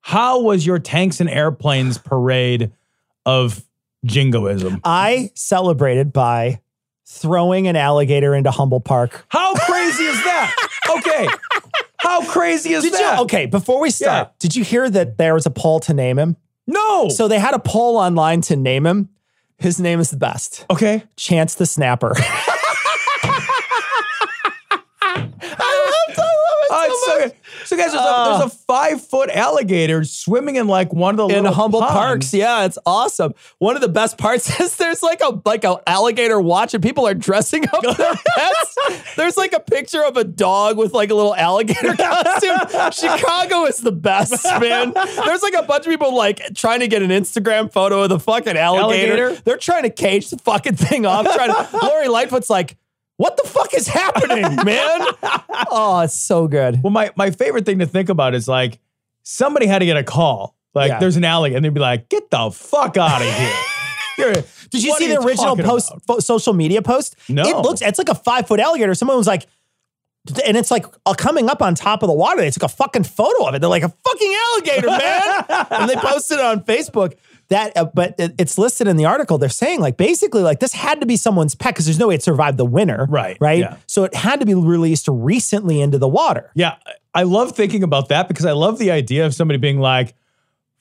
How was your tanks and airplanes parade of jingoism? I celebrated by throwing an alligator into Humboldt Park. How crazy is that? Okay. How crazy is Did that? you? Okay, before we start, Yeah. did you hear that there was a poll to name him? No. So they had a poll online to name him. His name is the best. okay. Chance the Snapper. Oh, it's so, so guys, there's, a, there's a uh. five foot alligator swimming in like one of the in little Humboldt ponds. Parks. Yeah, it's awesome. One of the best parts is there's like a like a alligator watch and people are dressing up their pets. There's like a picture of a dog with like a little alligator costume. Chicago is the best, man. There's like a bunch of people like trying to get an Instagram photo of the fucking alligator. Alligator? They're trying to cage the fucking thing off. Trying to Lori Lightfoot's like, what the fuck is happening, man? Oh, it's so good. Well, my, my favorite thing to think about is like somebody had to get a call. Like Yeah. there's an alligator, and they'd be like, "Get the fuck out of here!" You're- Did you what see are the original talking post about? fo- social media post? No. It looks it's like a five foot alligator. Someone was like, and it's like uh, coming up on top of the water. They took a fucking photo of it. They're like a fucking alligator, man. and they posted it on Facebook. That, uh, but it- it's listed in the article. They're saying like basically like this had to be someone's pet because there's no way it survived the winter, Right, Right. yeah. So it had to be released recently into the water. Yeah, I love thinking about that because I love the idea of somebody being like,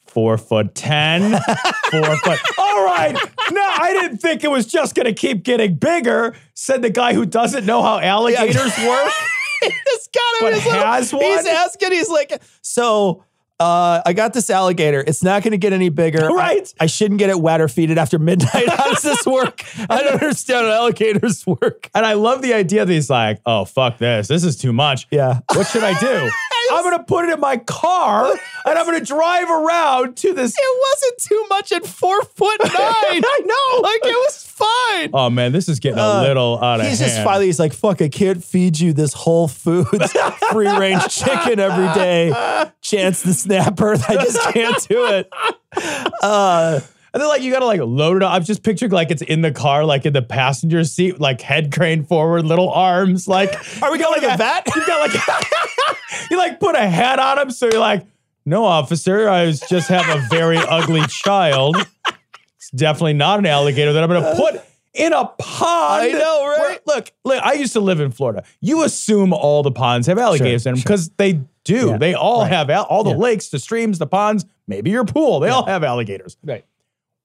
four foot ten, four foot. All right, no, I didn't think it was just going to keep getting bigger. Said the guy who doesn't know how alligators work. He's got him. But He's, like- has one? he's asking. He's like, so. Uh, I got this alligator. It's not going to get any bigger. Right. I, I shouldn't get it wet or feed it after midnight. How does this work? I don't understand how alligators work. And I love the idea that he's like, oh, fuck this. This is too much. Yeah. What should I do? I'm going to put it in my car and I'm going to drive around to this. It wasn't too much at four foot nine. I know. Like it was fine. Oh, man, this is getting a Uh, little out of He's hand. just finally, he's like, fuck, I can't feed you this Whole Foods free range chicken every day. Chance the snapper. I just can't do it. Uh, And then like you gotta like load it up. I'm just picturing like it's in the car, like in the passenger seat, like head craned forward, little arms. Like are we going like a vet? you got like you like put a hat on him, so you're like, no, officer, I was just have a very ugly child. It's definitely not an alligator that I'm gonna put in a pond. I know, right? Where- look, look, I used to live in Florida. You assume all the ponds have alligators in them because they do. Yeah, They all right. have al- all the Yeah. lakes, the streams, the ponds, maybe your pool. They all have alligators. Right.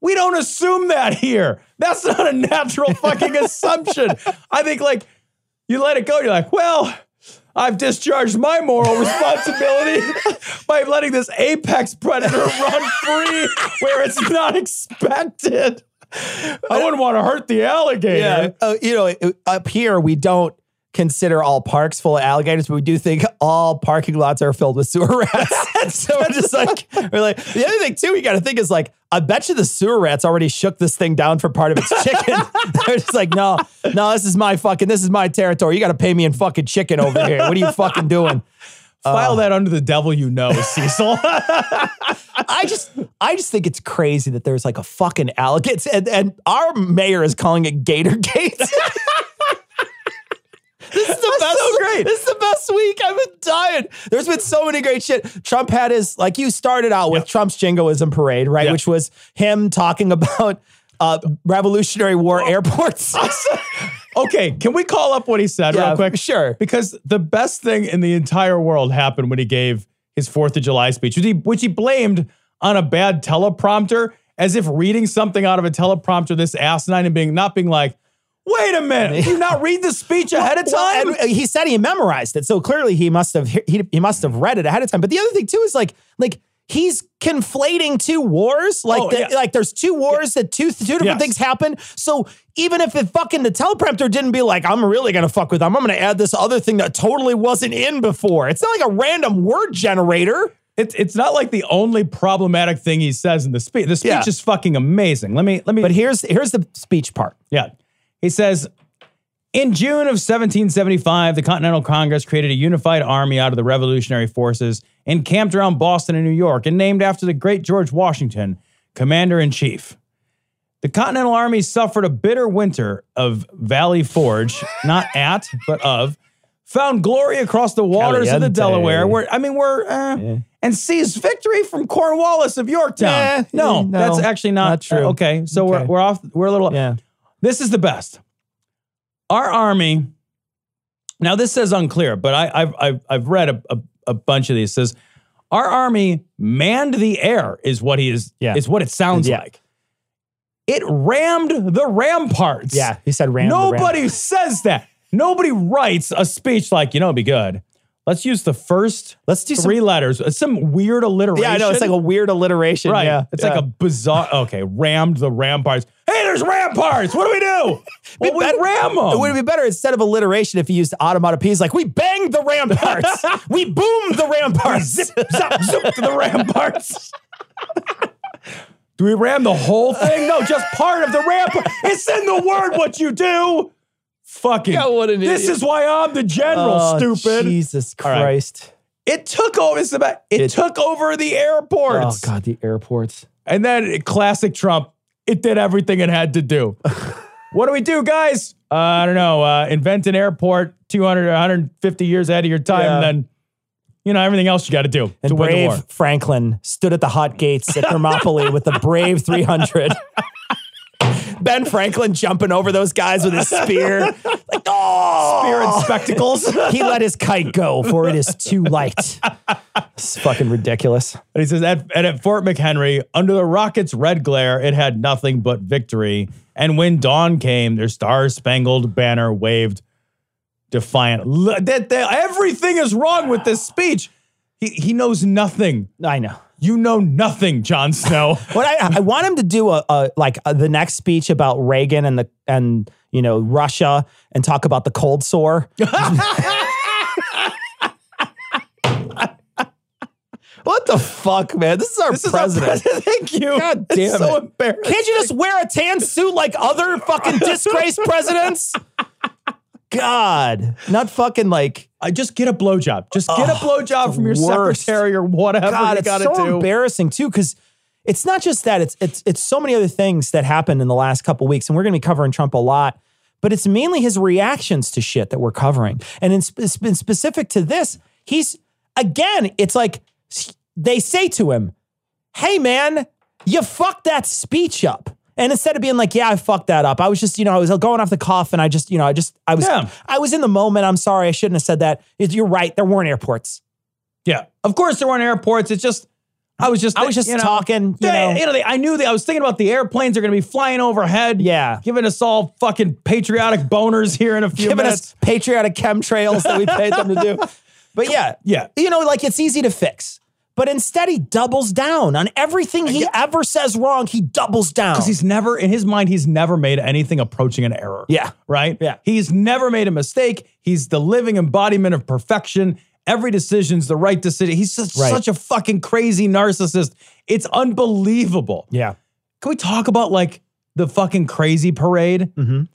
We don't assume that here. That's not a natural fucking assumption. I think like you let it go. You're like, well, I've discharged my moral responsibility by letting this apex predator run free where it's not expected. I wouldn't want to hurt the alligator. Yeah. Uh, you know, up here, we don't consider all parks full of alligators, but we do think all parking lots are filled with sewer rats. so we're just like, we're like, the other thing too, we got to think is like, I bet you the sewer rats already shook this thing down for part of its chicken. They're just like, no, no, this is my fucking, this is my territory. You got to pay me in fucking chicken over here. What are you fucking doing? File uh, that under the devil you know, Cecil. I just, I just think it's crazy that there's like a fucking alligator, and, and our mayor is calling it Gator Gate. This is the best. so great. This is the best week. I've been dying. There's been so many great shit. Trump had his like you started out with Trump's jingoism parade, right? Yeah. Which was him talking about uh, Revolutionary War airports. Okay, can we call up what he said Yeah, real quick? sure. Because the best thing in the entire world happened when he gave his Fourth of July speech, which he, which he blamed on a bad teleprompter, as if reading something out of a teleprompter this asinine and being not being like, wait a minute, you not read the speech ahead of time? Well, and he said he memorized it, so clearly he must have he, he must have read it ahead of time. But the other thing too is like like he's conflating two wars. Like Oh, the- yeah. like there's two wars that two two different Yes. things happen. So even if it fucking the teleprompter didn't be like I'm really gonna fuck with them, I'm gonna add this other thing that totally wasn't in before. It's not like a random word generator. it's it's not like the only problematic thing he says in the speech. The speech Yeah. is fucking amazing. Let me let me But here's here's the speech part. Yeah. He says, in June of 1775, the Continental Congress created a unified army out of the Revolutionary forces encamped around Boston and New York and named after the great George Washington, commander in chief. The Continental Army suffered a bitter winter of Valley Forge, not at, but of, found glory across the waters of the Delaware, where, I mean, we're, uh, and seized victory from Cornwallis of Yorktown. Eh, no, no, that's actually not, not true. uh, okay, so Okay. We're, we're off, we're a little, Yeah. This is the best. Our army. Now this says unclear, but I, I've I've I've read a, a, a bunch of these. It says our army manned the air is what he is. Yeah. is what it sounds Yeah. like. It rammed the ramparts. Yeah. He said ram. the ram. Nobody says that. Nobody writes a speech like you know. It'd be good. Let's use the first Let's do some- three letters. It's some weird alliteration. Yeah, I know. It's like a weird alliteration. Right. Yeah. It's yeah. like a bizarre. Okay, rammed the ramparts. Hey, there's ramparts. What do we do? well, we better- ram them. It would be better instead of alliteration if you used automatopoeias like we banged the ramparts, we boomed the ramparts. zip, zap, zoop to the ramparts. do we ram the whole thing? No, just part of the rampart. It's in the word what you do. Fucking. Yeah, what an this idiot. is why I'm the general, Oh, stupid. Jesus All right. Christ. It took over. It's about, it, It- took over the airports. Oh. God, the airports. And then classic Trump, it did everything it had to do. what do we do, guys? Uh, I don't know. Uh, invent an airport 200 or 150 years ahead of your time, Yeah. and then, you know, everything else you got to do And brave Franklin stood at the hot gates at Thermopylae with the brave 300. Ben Franklin jumping over those guys with his spear. Like, oh! Spear and spectacles. He let his kite go, for it is too light. It's fucking ridiculous. And he says, at, and at Fort McHenry, under the rocket's red glare, it had nothing but victory. And when dawn came, their star spangled banner waved defiant. L- That, that, everything is wrong with this speech. He, he knows nothing. I know. You know nothing, Jon Snow. What I, I want him to do a, a like uh the next speech about Reagan and the and you know Russia and talk about the cold sore. what the fuck, man? This is our This is our president. president. Thank you. God It's damn so embarrassing. Can't you just wear a tan suit like other fucking disgraced presidents? God, not fucking like I just get a blowjob. Just get a Ugh, blowjob from your worst. secretary or whatever God, you it's gotta so do. embarrassing too, because it's not just that; it's it's it's so many other things that happened in the last couple weeks, and we're going to be covering Trump a lot. But it's mainly his reactions to shit that we're covering, and in, spe- in specific to this, he's again. It's like they say to him, "Hey, man, you fucked that speech up." And instead of being like, "Yeah, I fucked that up," I was just, you know, I was going off the cuff, and I just, you know, I just, I was, Yeah. I was in the moment. I'm sorry, I shouldn't have said that. You're right. There weren't airports. yeah. Of course there weren't airports. It's just I was just I was just you know, talking, you they- know. you know, they, I knew that I was thinking about the airplanes are going to be flying overhead. Yeah. Giving us all fucking patriotic boners here in a few giving minutes. us patriotic chemtrails that we paid them to do. But yeah, Yeah. you know, like it's easy to fix. But instead, he doubles down on everything he ever says wrong. He doubles down. Because he's never, in his mind, he's never made anything approaching an error. Yeah. Right? Yeah. He's never made a mistake. He's the living embodiment of perfection. Every decision's the right decision. He's just Right. such a fucking crazy narcissist. It's unbelievable. yeah, Can we talk about like the fucking crazy parade? Mhm.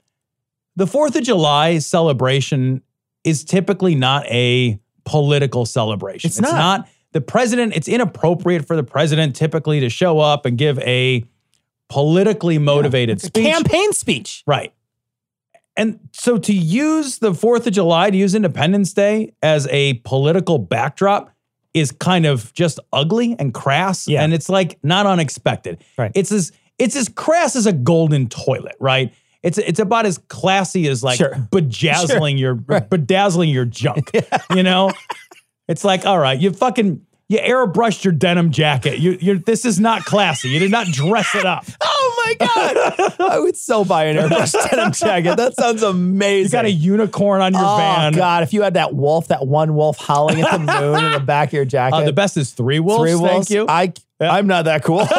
The 4th of July celebration is typically not a political celebration. It's not. The president, it's inappropriate for the president typically to show up and give a politically motivated speech. campaign speech. Right. And so to use the 4th of July, to use Independence Day as a political backdrop is kind of just ugly and crass. Yeah. And it's like not unexpected. Right. It's as it's as crass as a golden toilet, right? It's it's about as classy as like Sure. bedazzling your bedazzling your junk. You know, it's like all right, you fucking you airbrushed your denim jacket. You you this is not classy. You did not dress it up. Oh my god! I would so buy an airbrush denim jacket. That sounds amazing. You got a unicorn on your band. oh van. god! If you had that wolf, that one wolf howling at the moon in the back of your jacket, Uh, the best is three wolves. three wolves. Thank you. I I'm not that cool.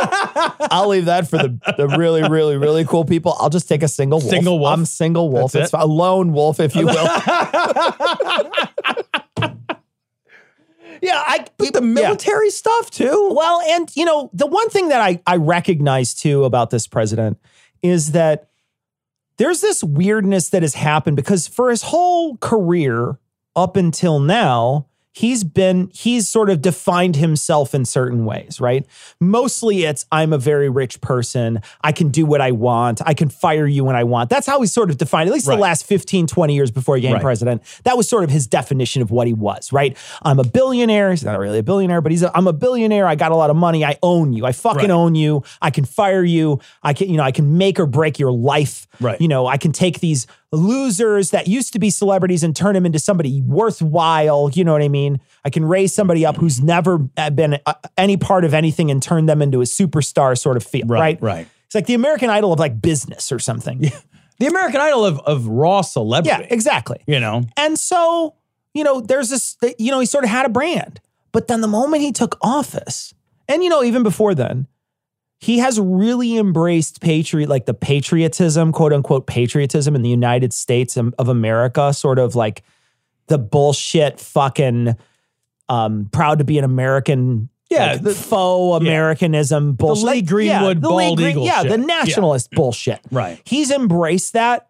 I'll leave that for the, the really, really, really cool people. I'll just take a single wolf. Single wolf. I'm single wolf. That's it's it. a lone wolf, if you will. Yeah, I but the yeah. military stuff too. Well, and you know, the one thing that I, I recognize too about this president is that there's this weirdness that has happened because for his whole career up until now, he's been he's sort of defined himself in certain ways, right? Mostly it's I'm a very rich person. I can do what I want. I can fire you when I want. That's how he's sort of defined, at least Right. the last 15, 20 years before he became Right. president. That was sort of his definition of what he was, right? I'm a billionaire. He's not really a billionaire, but he's a, I'm a billionaire. I got a lot of money. I own you. I fucking Right. own you. I can fire you. I can, you know, I can make or break your life. Right. You know, I can take these losers that used to be celebrities and turn them into somebody worthwhile. You know what I mean? I can raise somebody up who's never uh, been uh, any part of anything and turn them into a superstar sort of feel, Right, right? right. It's like the American Idol of like business or something. The American Idol of, of raw celebrity. Yeah, exactly. You know, And so, you know, there's this, you know, he sort of had a brand. But then the moment he took office, and, you know, even before then, he has really embraced patriot, like the patriotism, quote unquote, patriotism in the United States of America, sort of like the bullshit fucking um, proud to be an American. Yeah, like, the- faux Americanism bullshit. the Lee Greenwood the Lee bald eagle Yeah, shit. the Yeah. nationalist bullshit. Right. He's embraced that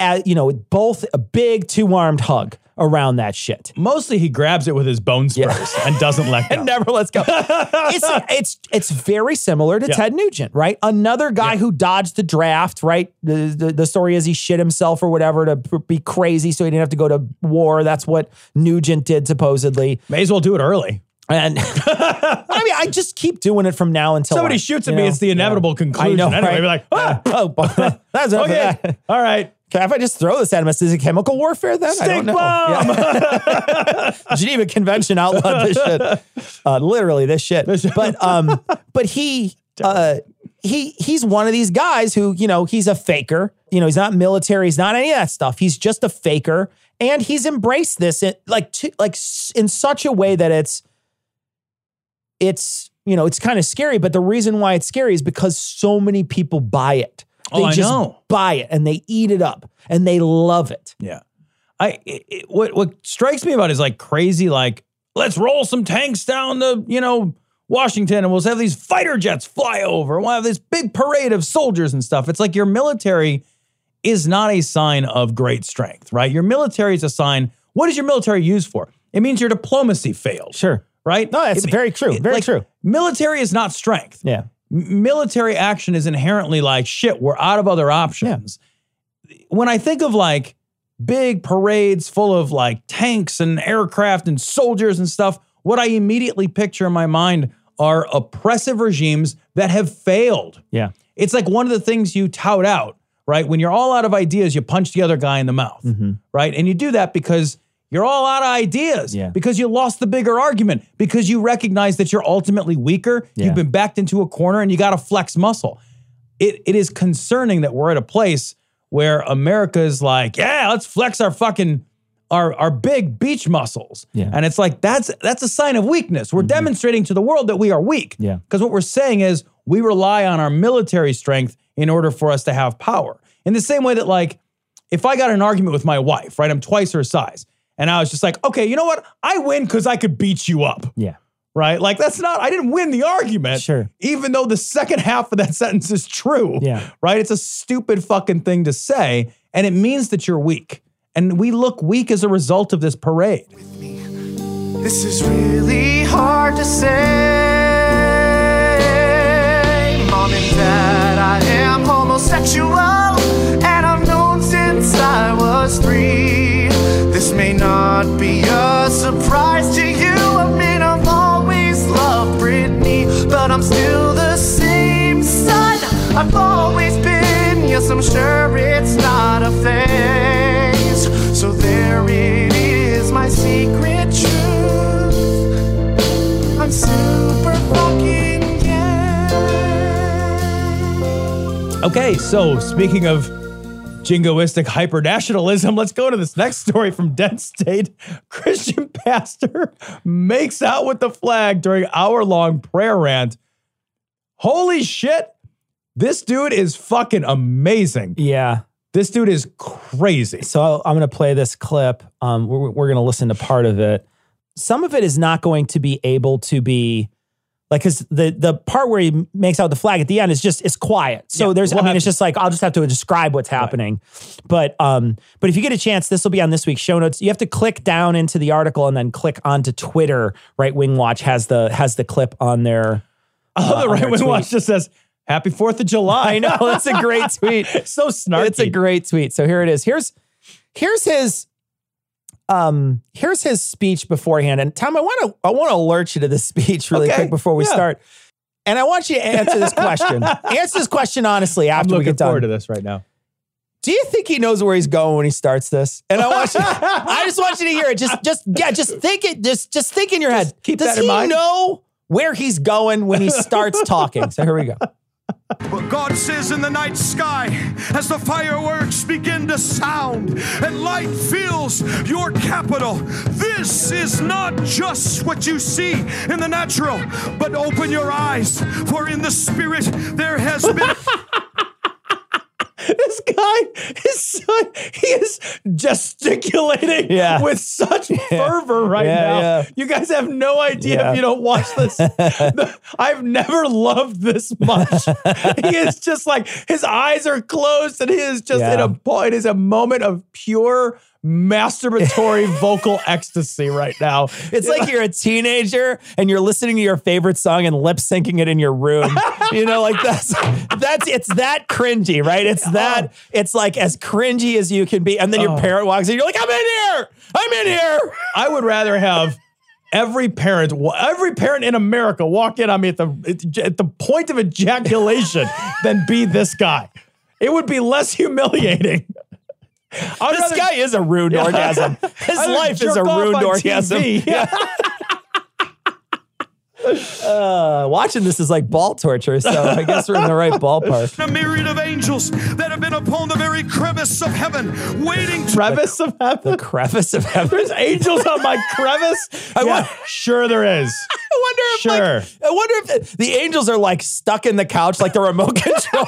as you know, with both a big two-armed hug around that shit. mostly he grabs it with his bone spurs and doesn't let go. And never lets go. it's it's it's very similar to Yeah. Ted Nugent, right? Another guy who dodged the draft, right? The, the the story is he shit himself or whatever to be crazy, so he didn't have to go to war. That's what Nugent did supposedly. May as well do it early. And I mean, I just keep doing it from now until Somebody I- shoots at me, know? it's the inevitable Yeah. conclusion. I know, anyway, right? like, ah, oh, that's okay, that. all right. If I just throw this at him, is it chemical warfare then? I don't know. bomb. Yeah. Geneva Convention outlawed this shit. Uh, literally this shit. But um, but he uh he he's one of these guys who, you know, he's a faker. You know, he's not military, he's not any of that stuff. He's just a faker. And he's embraced this in, like to, like in such a way that it's it's you know, it's kind of scary, but the reason why it's scary is because so many people buy it. Oh, they Oh, I just know. buy it and they eat it up and they love it. Yeah. I it, it- what what strikes me about is like crazy like let's roll some tanks down the, you know, Washington and we'll have these fighter jets fly over. We'll have this big parade of soldiers and stuff. It's like your military is not a sign of great strength, right? Your military is a sign. What is your military used for? It means your diplomacy failed. Sure. Right? No, that's It- very true. it- Very like, true. Military is not strength Yeah. Military action is inherently like shit. We're out of other options. When i think of like big parades full of like tanks and aircraft and soldiers and stuff what i immediately picture in my mind are oppressive regimes that have failed. Yeah. it's like one of the things you tout out right? When you're all out of ideas you punch the other guy in the mouth Mm-hmm. right? And you do that because you're all out of ideas Yeah. because you lost the bigger argument because you recognize that you're ultimately weaker Yeah. you've been backed into a corner and you got to flex muscle it, it is concerning that we're at a place where america is like yeah let's flex our fucking our, our big beach muscles Yeah. and it's like that's that's a sign of weakness we're mm-hmm. demonstrating to the world that we are weak Yeah. because what we're saying is we rely on our military strength in order for us to have power. In the same way that, like, if I got an argument with my wife, right, I'm twice her size, and I was just like, okay, you know what? I win because I could beat you up, Yeah. right? Like, that's not, I didn't win the argument. Sure. Even though the second half of that sentence is true. Yeah. Right? It's a stupid fucking thing to say, and it means that you're weak. And we look weak as a result of this parade. This is really hard to say. Mom and Dad, I am homosexual, not be a surprise to you. I mean, I've always loved Britney, but I'm still the same son I've always been. Yes, I'm sure it's not a phase. So there it is, my secret truth. I'm super fucking gay. Okay, so speaking of jingoistic hypernationalism, let's go to this next story from Dead State. Christian pastor makes out with the flag during hour-long prayer rant. Holy shit! This dude is fucking amazing. Yeah. This dude is crazy. So I'm going to play this clip. Um, we're we're going to listen to part of it. Some of it is not going to be able to be like because the the part where he makes out the flag at the end is just it's quiet. So Yeah, there's we'll I mean have it's just like I'll just have to describe what's happening. But um but if you get a chance, this will be on this week's show notes. You have to click down into the article and then click onto Twitter. Right Wing Watch has the has the clip on there. Oh, Uh, on right Wing watch just says Happy Fourth of July. I know that's a great tweet. so snarky. It's a great tweet. So here it is. Here's here's his um here's his speech beforehand. And Tom, I want to I want to alert you to this speech really Okay, quick before we yeah. start. And I want you to answer this question. answer this question honestly I'm after we looking get done. forward to this right now. Do you think he knows where he's going when he starts this? And I want you I just want you to hear it. Just just yeah, just think it just just think in your head. keep Does that in he mind. know where he's going when he starts talking? So here we go. But God says in the night sky, as the fireworks begin to sound and light fills your capital, this is not just what you see in the natural, but open your eyes, for in the spirit there has been. This guy is so, he is gesticulating Yeah. with such fervor right Yeah, now. yeah. You guys have no idea Yeah. if you don't watch this. The- I've never loved this much. he is just like his eyes are closed and he is just in a point. It is a moment of pure masturbatory vocal ecstasy right now. It's like you're a teenager and you're listening to your favorite song and lip syncing it in your room. You know, like that's that's it's that cringy, right? It's uh-huh. that it's like as cringy as you can be. And then your uh-huh. parent walks in, you're like, I'm in here. I'm in here. I would rather have every parent, every parent in America walk in on me at the at the point of ejaculation than be this guy. It would be less humiliating. This rather- guy is a ruined orgasm. His life is a ruined orgasm. Yeah. Uh, watching this is like ball torture, so I guess we're in the right ballpark. A myriad of angels that have been upon the very crevice of heaven, waiting Crevice of heaven. The crevice of heaven. There's angels on my crevice. I yeah, want- sure there is. I wonder if Sure. like, I wonder if the, the angels are like stuck in the couch like the remote control.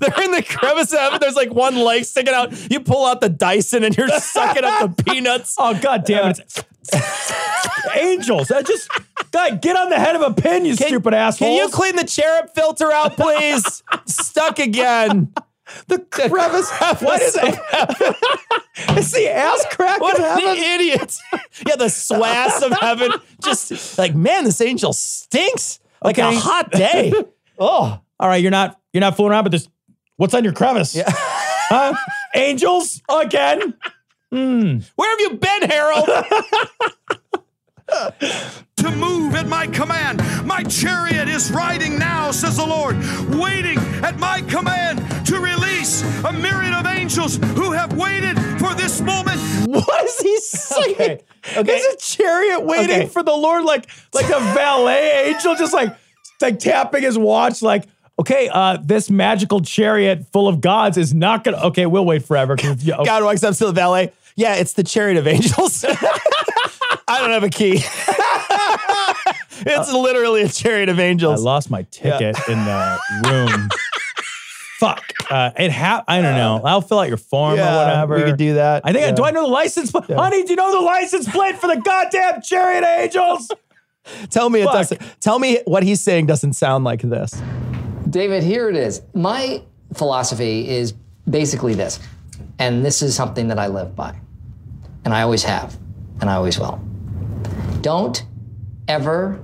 They're in the crevice of heaven. There's like one leg sticking out. You pull out the Dyson and you're sucking up the peanuts. Oh god damn it! Angels. I just guy get on the head of a pin, you stupid asshole. Can you clean the cherub filter out, please? Stuck again. the crevice? What is it? it's the ass crack What of heaven. idiot. Yeah, the swass of heaven. Just like, man, this angel stinks. Like Okay. a hot day. Oh. All right, you're not you're not fooling around, but this what's on your crevice? Huh? Angels again? Hmm. Where have you been, Harold? to move at my command. My chariot is riding now, says the Lord, waiting at my command to release a myriad of angels who have waited for this moment. What is he saying? Okay, okay. Is a chariot waiting Okay. for the Lord like like a valet angel, just like like tapping his watch, like. Okay, uh, this magical chariot full of gods is not gonna. Okay, we'll wait forever. yeah, okay. God walks up to the valet. Yeah, it's the chariot of angels. I don't have a key. it's literally a chariot of angels. I lost my ticket in the room. Fuck. Uh, it ha- I don't know. I'll fill out your form or whatever. We could do that. I think. Yeah. Do I know the license plate? Honey, do you know the license plate for the goddamn chariot of angels? Tell me it doesn't. Tell me what he's saying doesn't sound like this. David, here it is. My philosophy is basically this, and this is something that I live by, and I always have, and I always will. Don't ever,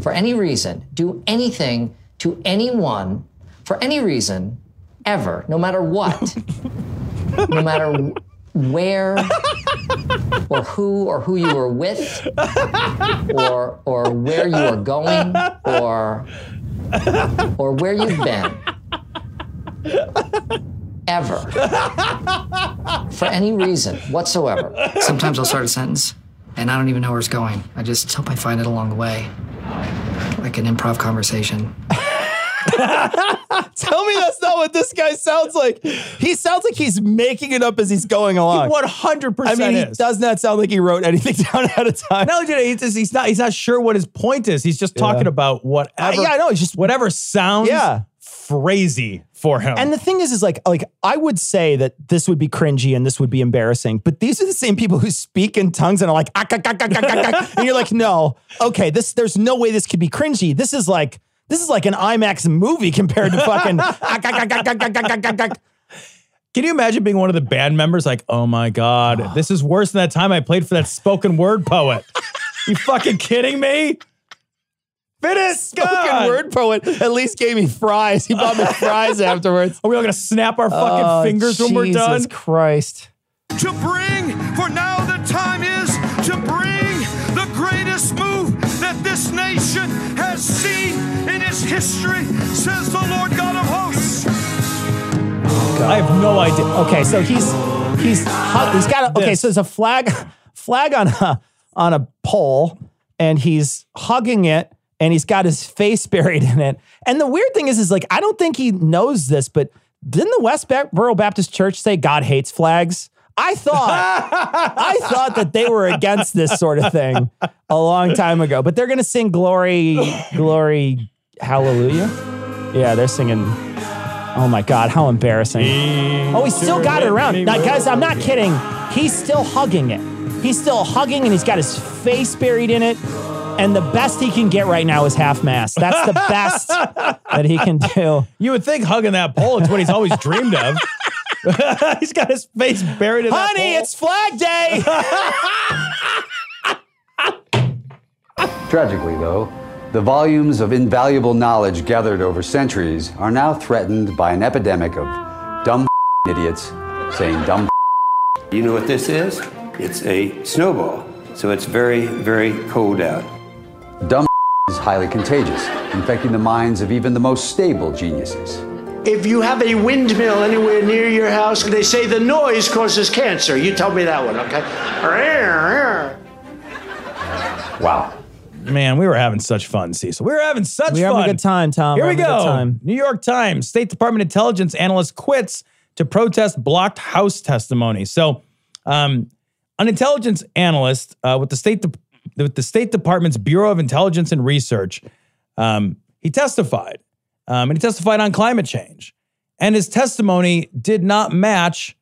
for any reason, do anything to anyone for any reason, ever, no matter what, no matter where or who or who you were with or or where you are going or or where you've been. ever, for any reason whatsoever. Sometimes I'll start a sentence and I don't even know where it's going. I just hope I find it along the way. Like an improv conversation. Tell me that's not what this guy sounds like. He sounds like he's making it up as he's going along. One hundred percent. I mean, he is. does not sound like he wrote anything down ahead of time. No, dude, he's, just, he's not. He's not sure what his point is. He's just talking about whatever. Uh, yeah, I know. He's just whatever sounds Yeah. crazy for him. And the thing is, is like, like I would say that this would be cringy and this would be embarrassing, but these are the same people who speak in tongues and are like, "Ah, ah, ah, ah, ah, ah, ah," and you're like, no, okay, this, there's no way this could be cringy. This is like, this is like an IMAX movie compared to fucking. Can you imagine being one of the band members? Like, oh my God, this is worse than that time I played for that spoken word poet. you fucking kidding me? Finish! Spoken God. word poet at least gave me fries. He bought me fries afterwards. Are we all gonna snap our fucking oh, fingers when we're done? Jesus Christ. To bring, for now the time is to bring the greatest move that this nation history, says the Lord God of hosts. I have no idea. Okay, so he's he's he's got a, okay. So there's a flag flag on a on a pole, and he's hugging it, and he's got his face buried in it. And the weird thing is, is like I don't think he knows this, but didn't the Westboro Baptist Church say God hates flags? I thought I thought that they were against this sort of thing a long time ago, but they're gonna sing glory, glory, hallelujah. Yeah, they're singing. Oh my God, how embarrassing! Oh, he's still got it around. Now, guys, I'm not kidding. He's still hugging it. He's still hugging and he's got his face buried in it. And the best he can get right now is half mast. That's the best that he can do. You would think hugging that pole is what he's always dreamed of. he's got his face buried in that Honey, pole. it's Flag Day. Tragically, though, the volumes of invaluable knowledge gathered over centuries are now threatened by an epidemic of dumb idiots saying dumb You know what this is? It's a snowball. So it's very, very cold out. Dumb is highly contagious, infecting the minds of even the most stable geniuses. If you have a windmill anywhere near your house, they say the noise causes cancer. You tell me that one, okay? Wow. Man, we were having such fun, Cecil. We were having such We were fun. having a good time, Tom. Here we go. New York Times State Department intelligence analyst quits to protest blocked House testimony. So, um, an intelligence analyst uh, with the state De- with the State Department's Bureau of Intelligence and Research, um, he testified, um, and he testified on climate change, and his testimony did not match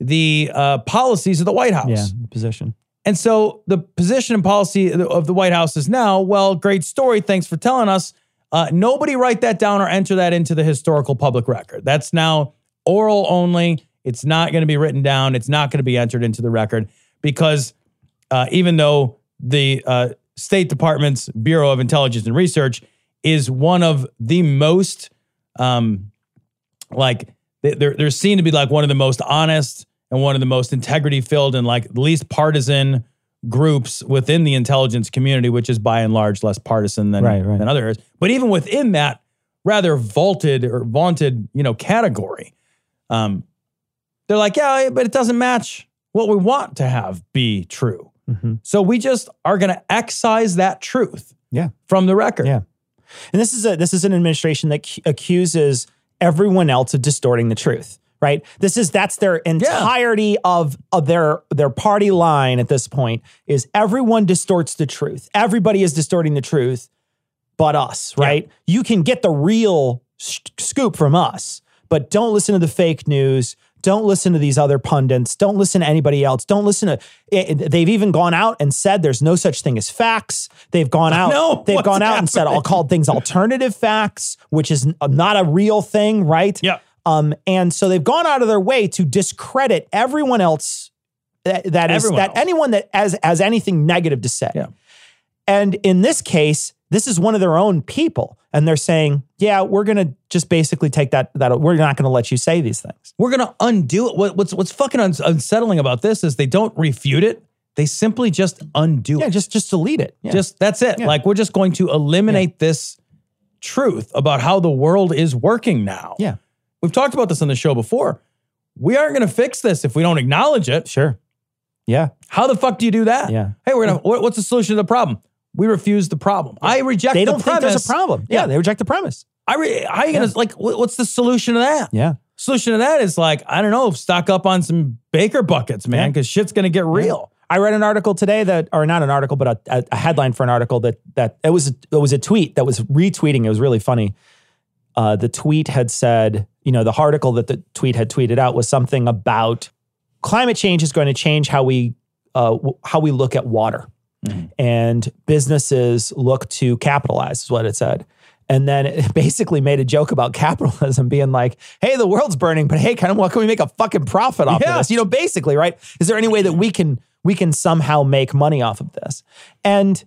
the uh, policies of the White House. Yeah, the position. And so the position and policy of the White House is now, well, great story. Thanks for telling us. Uh, nobody write that down or enter that into the historical public record. That's now oral only. It's not going to be written down. It's not going to be entered into the record because uh, even though the uh, State Department's Bureau of Intelligence and Research is one of the most, um, like, they- they're, they're seen to be like one of the most honest and one of the most integrity filled and like least partisan groups within the intelligence community, which is by and large less partisan than, Right, right. than other areas. But even within that rather vaulted or vaunted, you know, category, um, they're like, yeah, but it doesn't match what we want to have be true. Mm-hmm. So we just are going to excise that truth Yeah. from the record. Yeah. And this is a this is an administration that ac- accuses everyone else of distorting the truth, right? This is that's their entirety of, of their their party line at this point is everyone distorts the truth. Everybody is distorting the truth but us, right? You can get the real s- scoop from us, but don't listen to the fake news. Don't listen to these other pundits. Don't listen to anybody else. Don't listen to. it- it- they've even gone out and said there's no such thing as facts. They've gone out. know they've gone out and said I'll happening. call things alternative facts, which is not a real thing, right? Yeah. Um, and so they've gone out of their way to discredit everyone else that, that is Everyone that else. anyone that has has anything negative to say. Yeah. And in this case, this is one of their own people, and they're saying, "Yeah, we're going to just basically take that that we're not going to let you say these things." We're going to undo it. What, what's what's fucking uns- unsettling about this is they don't refute it. They simply just undo Yeah, it. just just delete it. Yeah. Just that's it. Yeah. Like we're just going to eliminate this truth about how the world is working now. yeah. We've talked about this on the show before. we aren't going to fix this if we don't acknowledge it. Sure. Yeah. How the fuck do you do that? Yeah. Hey, we're gonna. What, what's the solution to the problem? We refuse the problem. I reject. They the don't think there's premise. a problem. Yeah, they reject the premise. I re, how you gonna like? what- What's the solution to that? Yeah. Solution to that is like I don't know. Stock up on some Bakker buckets, man, Yeah. because shit's gonna get real. I read an article today that, or not an article, but a, a, a headline for an article that that it was it was a tweet that was retweeting. It was really funny. Uh, the tweet had said, you know, the article that the tweet had tweeted out was something about climate change is going to change how we uh, w- how we look at water, and businesses look to capitalize. Is what it said. And then it basically made a joke about capitalism being like, hey, the world's burning, but hey, kind of what can we make a fucking profit off Yeah. of this? You know, basically, right? Is there any way that we can we can somehow make money off of this? And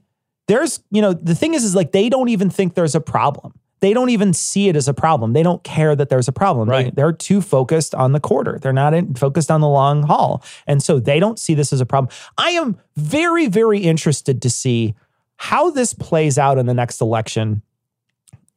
there's, you know, the thing is, is like they don't even think there's a problem. They don't even see it as a problem. They don't care that there's a problem. They, Right. they're too focused on the quarter. They're not in, focused on the long haul. And so they don't see this as a problem. I am very, very interested to see how this plays out in the next election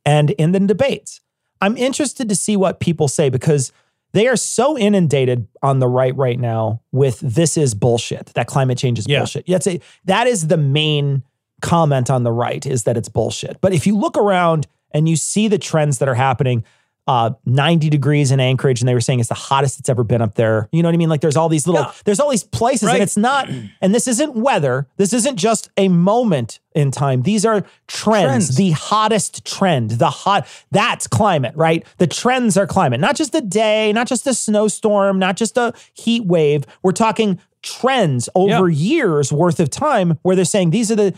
and in the debates. I'm interested to see what people say because they are so inundated on the right right now with this is bullshit, that climate change is Yeah. bullshit. That's a, that is the main comment on the right is that it's bullshit. But if you look around and you see the trends that are happening, uh, 90 degrees in Anchorage, and they were saying it's the hottest it's ever been up there. You know what I mean? Like there's all these little, Yeah. there's all these places, Right. and it's not, and this isn't weather. This isn't just a moment in time. These are trends. Trends. The hottest trend, the hot, that's climate, right? The trends are climate, not just a day, not just a snowstorm, not just a heat wave. We're talking trends over years worth of time where they're saying these are the,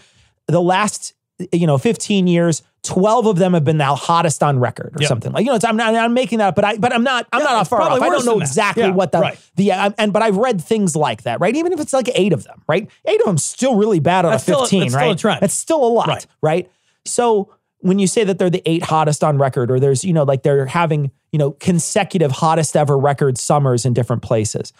the last, you know, 15 years, 12 of them have been the hottest on record or Yep. something like, you know, it's, I'm not, I'm making that up, but I, but I'm not, I'm Yeah, not it's far off. I don't know exactly Yeah, what the, right. the, uh, I'm- and, but I've read things like that, right? Even if it's like eight of them, right? Eight of them still really bad on That's a 15, that's still right? a trend. It's still a lot, Right. right? So when you say that they're the eight hottest on record, or there's, you know, like they're having, you know, consecutive hottest ever record summers in different places.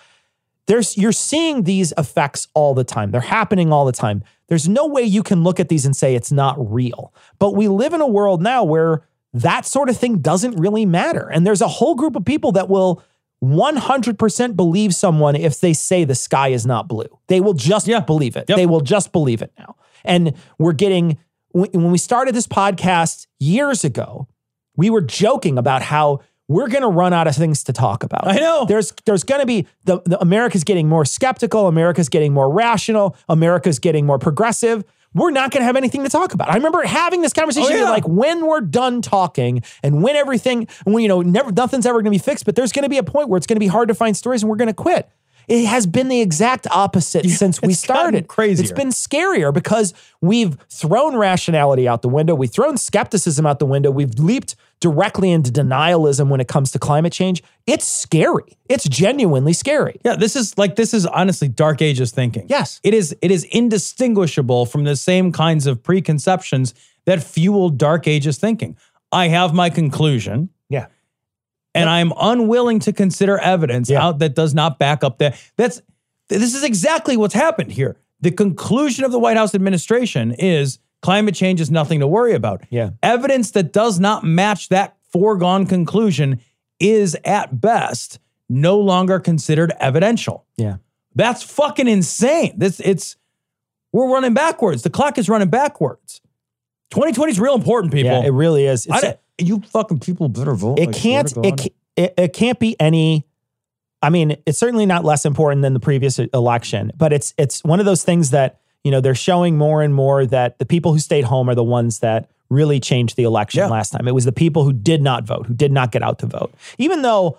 There's you're seeing these effects all the time. They're happening all the time. There's no way you can look at these and say it's not real. But we live in a world now where that sort of thing doesn't really matter. And there's a whole group of people that will 100% believe someone if they say the sky is not blue. They will just believe it. Yep. They will just believe it now. And we're getting, when we started this podcast years ago, we were joking about how we're going to run out of things to talk about. I know. There's there's going to be the, the America's getting more skeptical, America's getting more rational, America's getting more progressive. We're not going to have anything to talk about. I remember having this conversation Oh, yeah. like when we're done talking and when everything when you know never nothing's ever going to be fixed, but there's going to be a point where it's going to be hard to find stories and we're going to quit. It has been the exact opposite since we it's started. crazier. It's been scarier because we've thrown rationality out the window. We've thrown skepticism out the window. We've leaped directly into denialism when it comes to climate change. It's scary. It's genuinely scary. Yeah, this is like this is honestly dark ages thinking. Yes. It is it is indistinguishable from the same kinds of preconceptions that fuel dark ages thinking. I have my conclusion Yeah. And I'm unwilling to consider evidence Yeah. out that does not back up that. That's this is exactly what's happened here. The conclusion of the White House administration is climate change is nothing to worry about. Yeah. Evidence that does not match that foregone conclusion is at best no longer considered evidential. Yeah. That's fucking insane. This it's we're running backwards. The clock is running backwards. 2020 is real important, people. Yeah, it really is. It's- don't- you fucking people better vote. it swear can't it, it, it can't be any i mean it's certainly not less important than the previous election but it's it's one of those things that you know they're showing more and more that the people who stayed home are the ones that really changed the election Yeah. last time it was the people who did not vote who did not get out to vote even though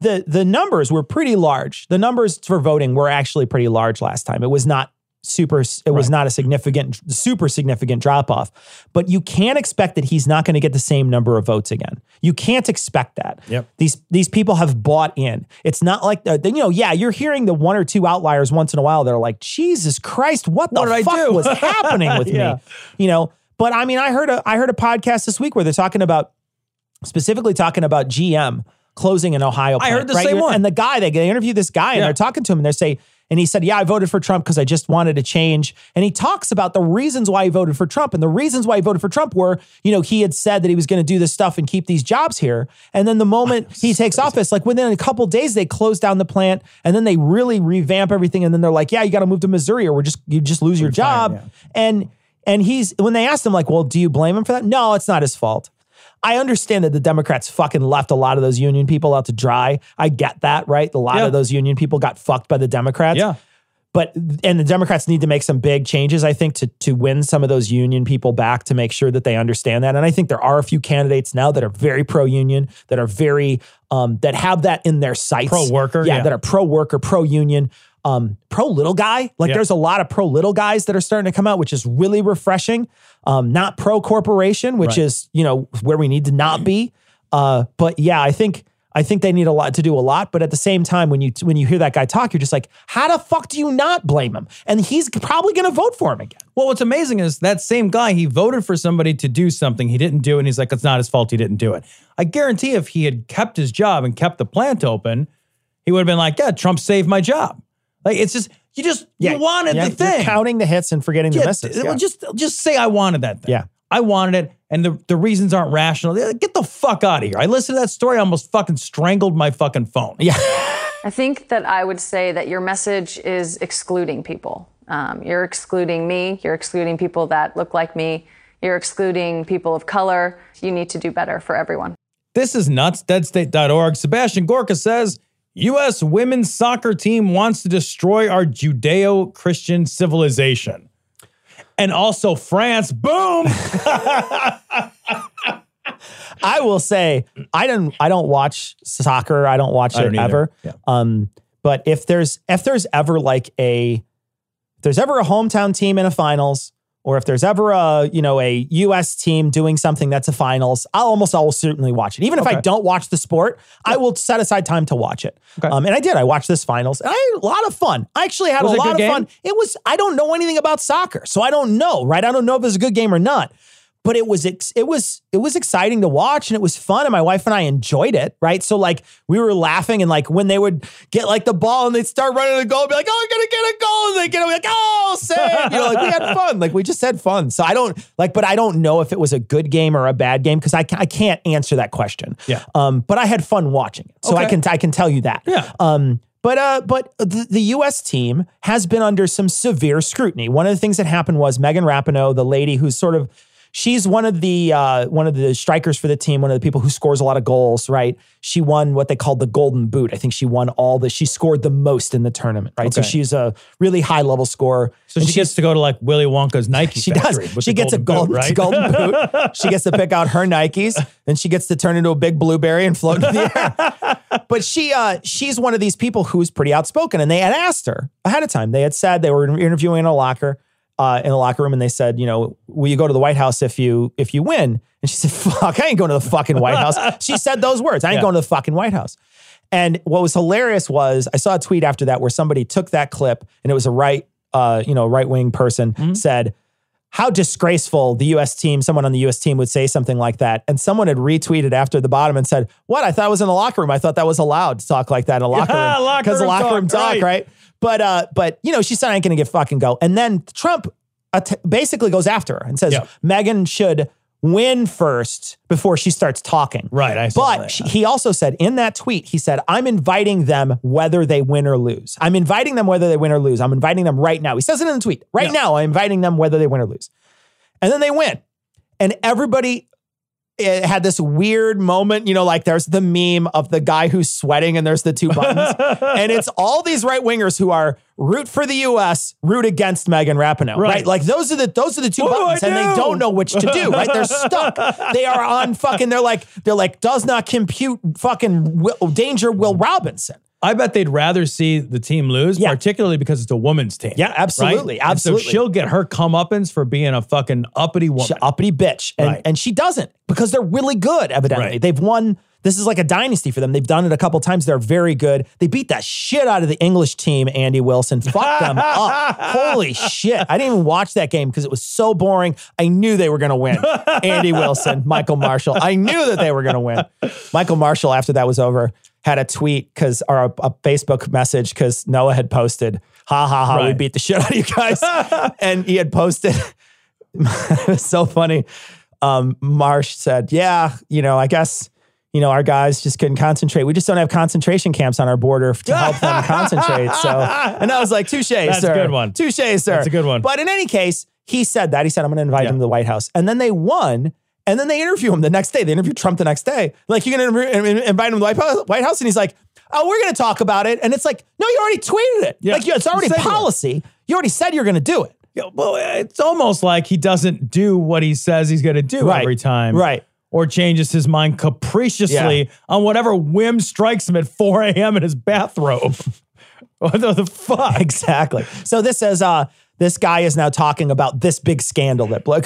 the the numbers were pretty large the numbers for voting were actually pretty large last time it was not super it was not a significant super significant drop off but you can't expect that he's not going to get the same number of votes again you can't expect that Yep. these these people have bought in it's not like uh, the, you know yeah you're hearing the one or two outliers once in a while that are like jesus christ what the What fuck do?" was happening with Yeah. me you know but i mean i heard a i heard a podcast this week where they're talking about specifically talking about gm closing in ohio I heard the right? same one. and the guy they, they interviewed this guy and they're talking to him and they say And he said, Yeah, I voted for Trump because I just wanted to change. And he talks about the reasons why he voted for Trump. And the reasons why he voted for Trump were, you know, he had said that he was going to do this stuff and keep these jobs here. And then the moment he takes office, like within a couple days, they close down the plant and then they really revamp everything. And then they're like, Yeah, you got to move to Missouri or we're just, you just lose your job. And, and he's, when they asked him, like, Well, do you blame him for that? No, it's not his fault. I understand that the Democrats fucking left a lot of those union people out to dry. I get that, right? A lot Yeah. of those union people got fucked by the Democrats. Yeah. But and the Democrats need to make some big changes, I think, to to win some of those union people back to make sure that they understand that. And I think there are a few candidates now that are very pro union, that are very um, that have that in their sights. Pro-worker, yeah, yeah. that are pro worker, pro union. Um, pro little guy, like Yeah. there's a lot of pro little guys that are starting to come out, which is really refreshing. Um, not pro corporation, which Right. is you know where we need to not be. Uh, but yeah, I think I think they need a lot to do a lot. But at the same time, when you when you hear that guy talk, you're just like, how the fuck do you not blame him? And he's probably going to vote for him again. Well, what's amazing is that same guy, he voted for somebody to do something. He didn't do. And he's like, it's not his fault. He didn't do it. I guarantee if he had kept his job and kept the plant open, he would have been like, yeah, Trump saved my job. Like, it's just, you just, you wanted yeah, the you're thing. counting the hits and forgetting Yeah, the misses. d- Yeah. well, Just, just say I wanted that thing. Yeah. I wanted it. And the, the reasons aren't rational. Get the fuck out of here. I listened to that story. I almost fucking strangled my fucking phone. Yeah. I think that I would say that your message is excluding people. Um, you're excluding me. You're excluding people that look like me. You're excluding people of color. You need to do better for everyone. This is nuts. Deadstate.org. Sebastian Gorka says U.S. women's soccer team wants to destroy our Judeo Christian civilization. And also France. Boom. I will say I don't I don't watch soccer. I don't watch I it don't either. ever. Yeah. Um, but if there's if there's ever like a if there's ever a hometown team in a finals, or if there's ever a you know a U.S. team doing something that's a finals, I'll almost always certainly watch it. Even if I don't watch the sport, I will set aside time to watch it. Um, and I did. I watched this finals, and I had a lot of fun. I actually had Was a lot of game? fun. It was. I don't know anything about soccer, so I don't know. Right? I don't know if it was a good game or not but it was ex- it was it was exciting to watch and it was fun and my wife and I enjoyed it right so like we were laughing and like when they would get like the ball and they'd start running the goal be like oh I'm gonna get a goal and they get like oh save you know like we had fun like we just had fun so I don't like but I don't know if it was a good game or a bad game because I, I can't answer that question Yeah. um but I had fun watching it so I can I can tell you that Yeah. um but uh, but the, the U.S. team has been under some severe scrutiny. One of the things that happened was Megan Rapinoe, the lady who's sort of she's one of the uh, one of the strikers for the team, one of the people who scores a lot of goals. Right? She won what they called the Golden Boot. I think she won all the. She scored the most in the tournament. Right? So she's a really high level scorer. So And she gets to go to like Willy Wonka's Nike she does. She gets a golden gold, boot, right? golden boot. She gets to pick out her Nikes, and she gets to turn into a big blueberry and float in the air. But she, uh, she's one of these people who's pretty outspoken, and they had asked her ahead of time. They had said they were interviewing in a locker, uh, in the locker room, and they said, you know, will you go to the White House if you if you win? And she said, fuck, I ain't going to the fucking White House. she said those words. I ain't Yeah. going to the fucking White House. And what was hilarious was I saw a tweet after that where somebody took that clip and it was a right, uh, you know, right wing person Mm-hmm. said, how disgraceful the US team, someone on the US team would say something like that. And someone had retweeted after the bottom and said, What? I thought I was in the locker room. I thought that was allowed to talk like that in a locker Yeah, room. locker Because room locker talk, room talk, right. right? But uh, but you know, she said I ain't gonna get fucking go. And then Trump att- basically goes after her and says Yeah. Megan should win first before she starts talking. Right, I but she, he also said in that tweet, he said, I'm inviting them whether they win or lose. I'm inviting them whether they win or lose. I'm inviting them right now. He says it in the tweet. Right Yeah. now, I'm inviting them whether they win or lose. And then they win. And everybody eh, had this weird moment, you know, like there's the meme of the guy who's sweating and there's the two buttons. and it's all these right wingers who are root for the US, root against Megan Rapinoe. Right. Right. Like those are the those are the two What buttons and they do? don't know which to do, right? They're stuck. They are on fucking they're like they're like does not compute fucking Will, danger Will Robinson. I bet they'd rather see the team lose, Yeah. particularly because it's a woman's team. Yeah, absolutely, right? Absolutely. So she'll get her comeuppance for being a fucking uppity woman. She- uppity bitch. And, Right. and she doesn't because they're really good, evidently. Right. They've won. This is like a dynasty for them. They've done it a couple times. They're very good. They beat that shit out of the English team, Andy Wilson. Fuck them up. Holy shit. I didn't even watch that game because it was so boring. I knew they were going to win. Andy Wilson, Michael Marshall. I knew that they were going to win. Michael Marshall, after that was over, had a tweet because or a, a Facebook message because Noah had posted, "Ha ha ha, we beat the shit out of you guys," and he had posted. it was so funny. Um, Marsh said, "Yeah, you know, I guess." You know, our guys just couldn't concentrate. We just don't have concentration camps on our border to help them concentrate. So, and I was like, touche, That's a sir. good one. Touche, sir. That's a good one. But in any case, he said that. He said, I'm going to invite Yeah. him to the White House. And then they won. And then they interview him the next day. They interview Trump the next day. Like, you're going to invite him to the White House? And he's like, oh, we're going to talk about it. And it's like, no, you already tweeted it. Yeah. Like, it's already You said you policy. You already said you're going to do it. Yeah, well, it's almost like he doesn't do what he says he's going to do Right. every time. Right. Or changes his mind capriciously Yeah. on whatever whim strikes him at 4 a.m. in his bathrobe. what the, fuck? Exactly. So this is uh this guy is now talking about this big scandal that blew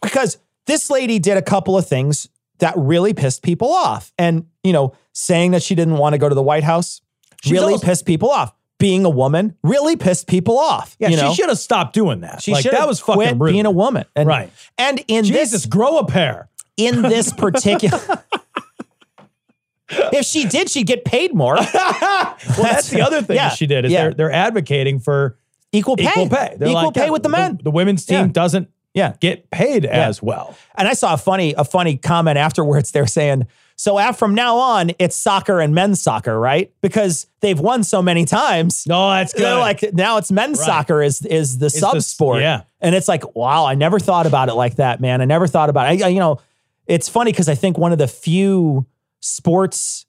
because this lady did a couple of things that really pissed people off. And you know, saying that she didn't want to go to the White House She's really also- pissed people off. Being a woman really pissed people off. Yeah, you know? she should have stopped doing that. She like, should that was fucking quit rude. being a woman. And, Right. And in Jesus, this grow a pair. in this particular if she did, she'd get paid more. Well, that's the other thing Yeah, she did is yeah. they're they're advocating for Equal pay. equal pay. They're Equal like, pay yeah, with the men. The, women's team doesn't Yeah. get paid as well. And I saw a funny, a funny comment afterwards. They're saying, so af- from now on, it's soccer and men's soccer, right? Because they've won so many times. No, that's good. They're like now it's men's Right. soccer is is the sub sport. yeah. And it's like, wow, I never thought about it like that, man. I never thought about it. I, I- you know, it's funny because I think one of the few sports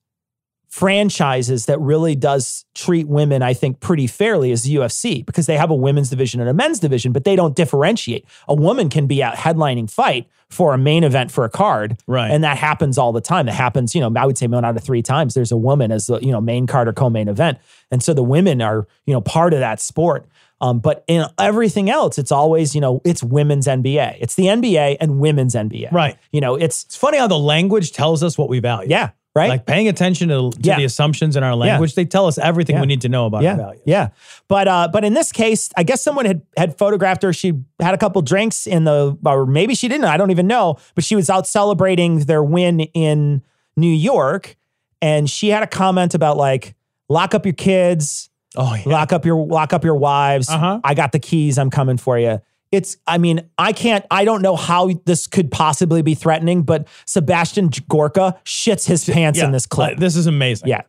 franchises that really does treat women, I think, pretty fairly is the UFC because they have a women's division and a men's division, but they don't differentiate. A woman can be out headlining fight for a main event for a card. Right. And that happens all the time. That happens, you know, I would say one out of three times there's a woman as the, you know, main card or co-main event. And so the women are, you know, part of that sport. Um, but in everything else, it's always, you know, it's women's NBA. It's the NBA and women's NBA. Right. You know, it's It's funny how the language tells us what we value. yeah, right. Like paying attention to, to Yeah. the assumptions in our language, they tell us everything Yeah. we need to know about yeah, our values. Yeah. But uh, but in this case, I guess someone had had photographed her. She had a couple drinks in the, or maybe she didn't. I don't even know. But she was out celebrating their win in New York, and she had a comment about like, lock up your kids, Oh, yeah. lock up your lock up your wives. Uh-huh. I got the keys. I'm coming for you. It's. I mean, I can't. I don't know how this could possibly be threatening, but Sebastian Gorka shits his pants Yeah. in this clip. Like, this is amazing. yeah.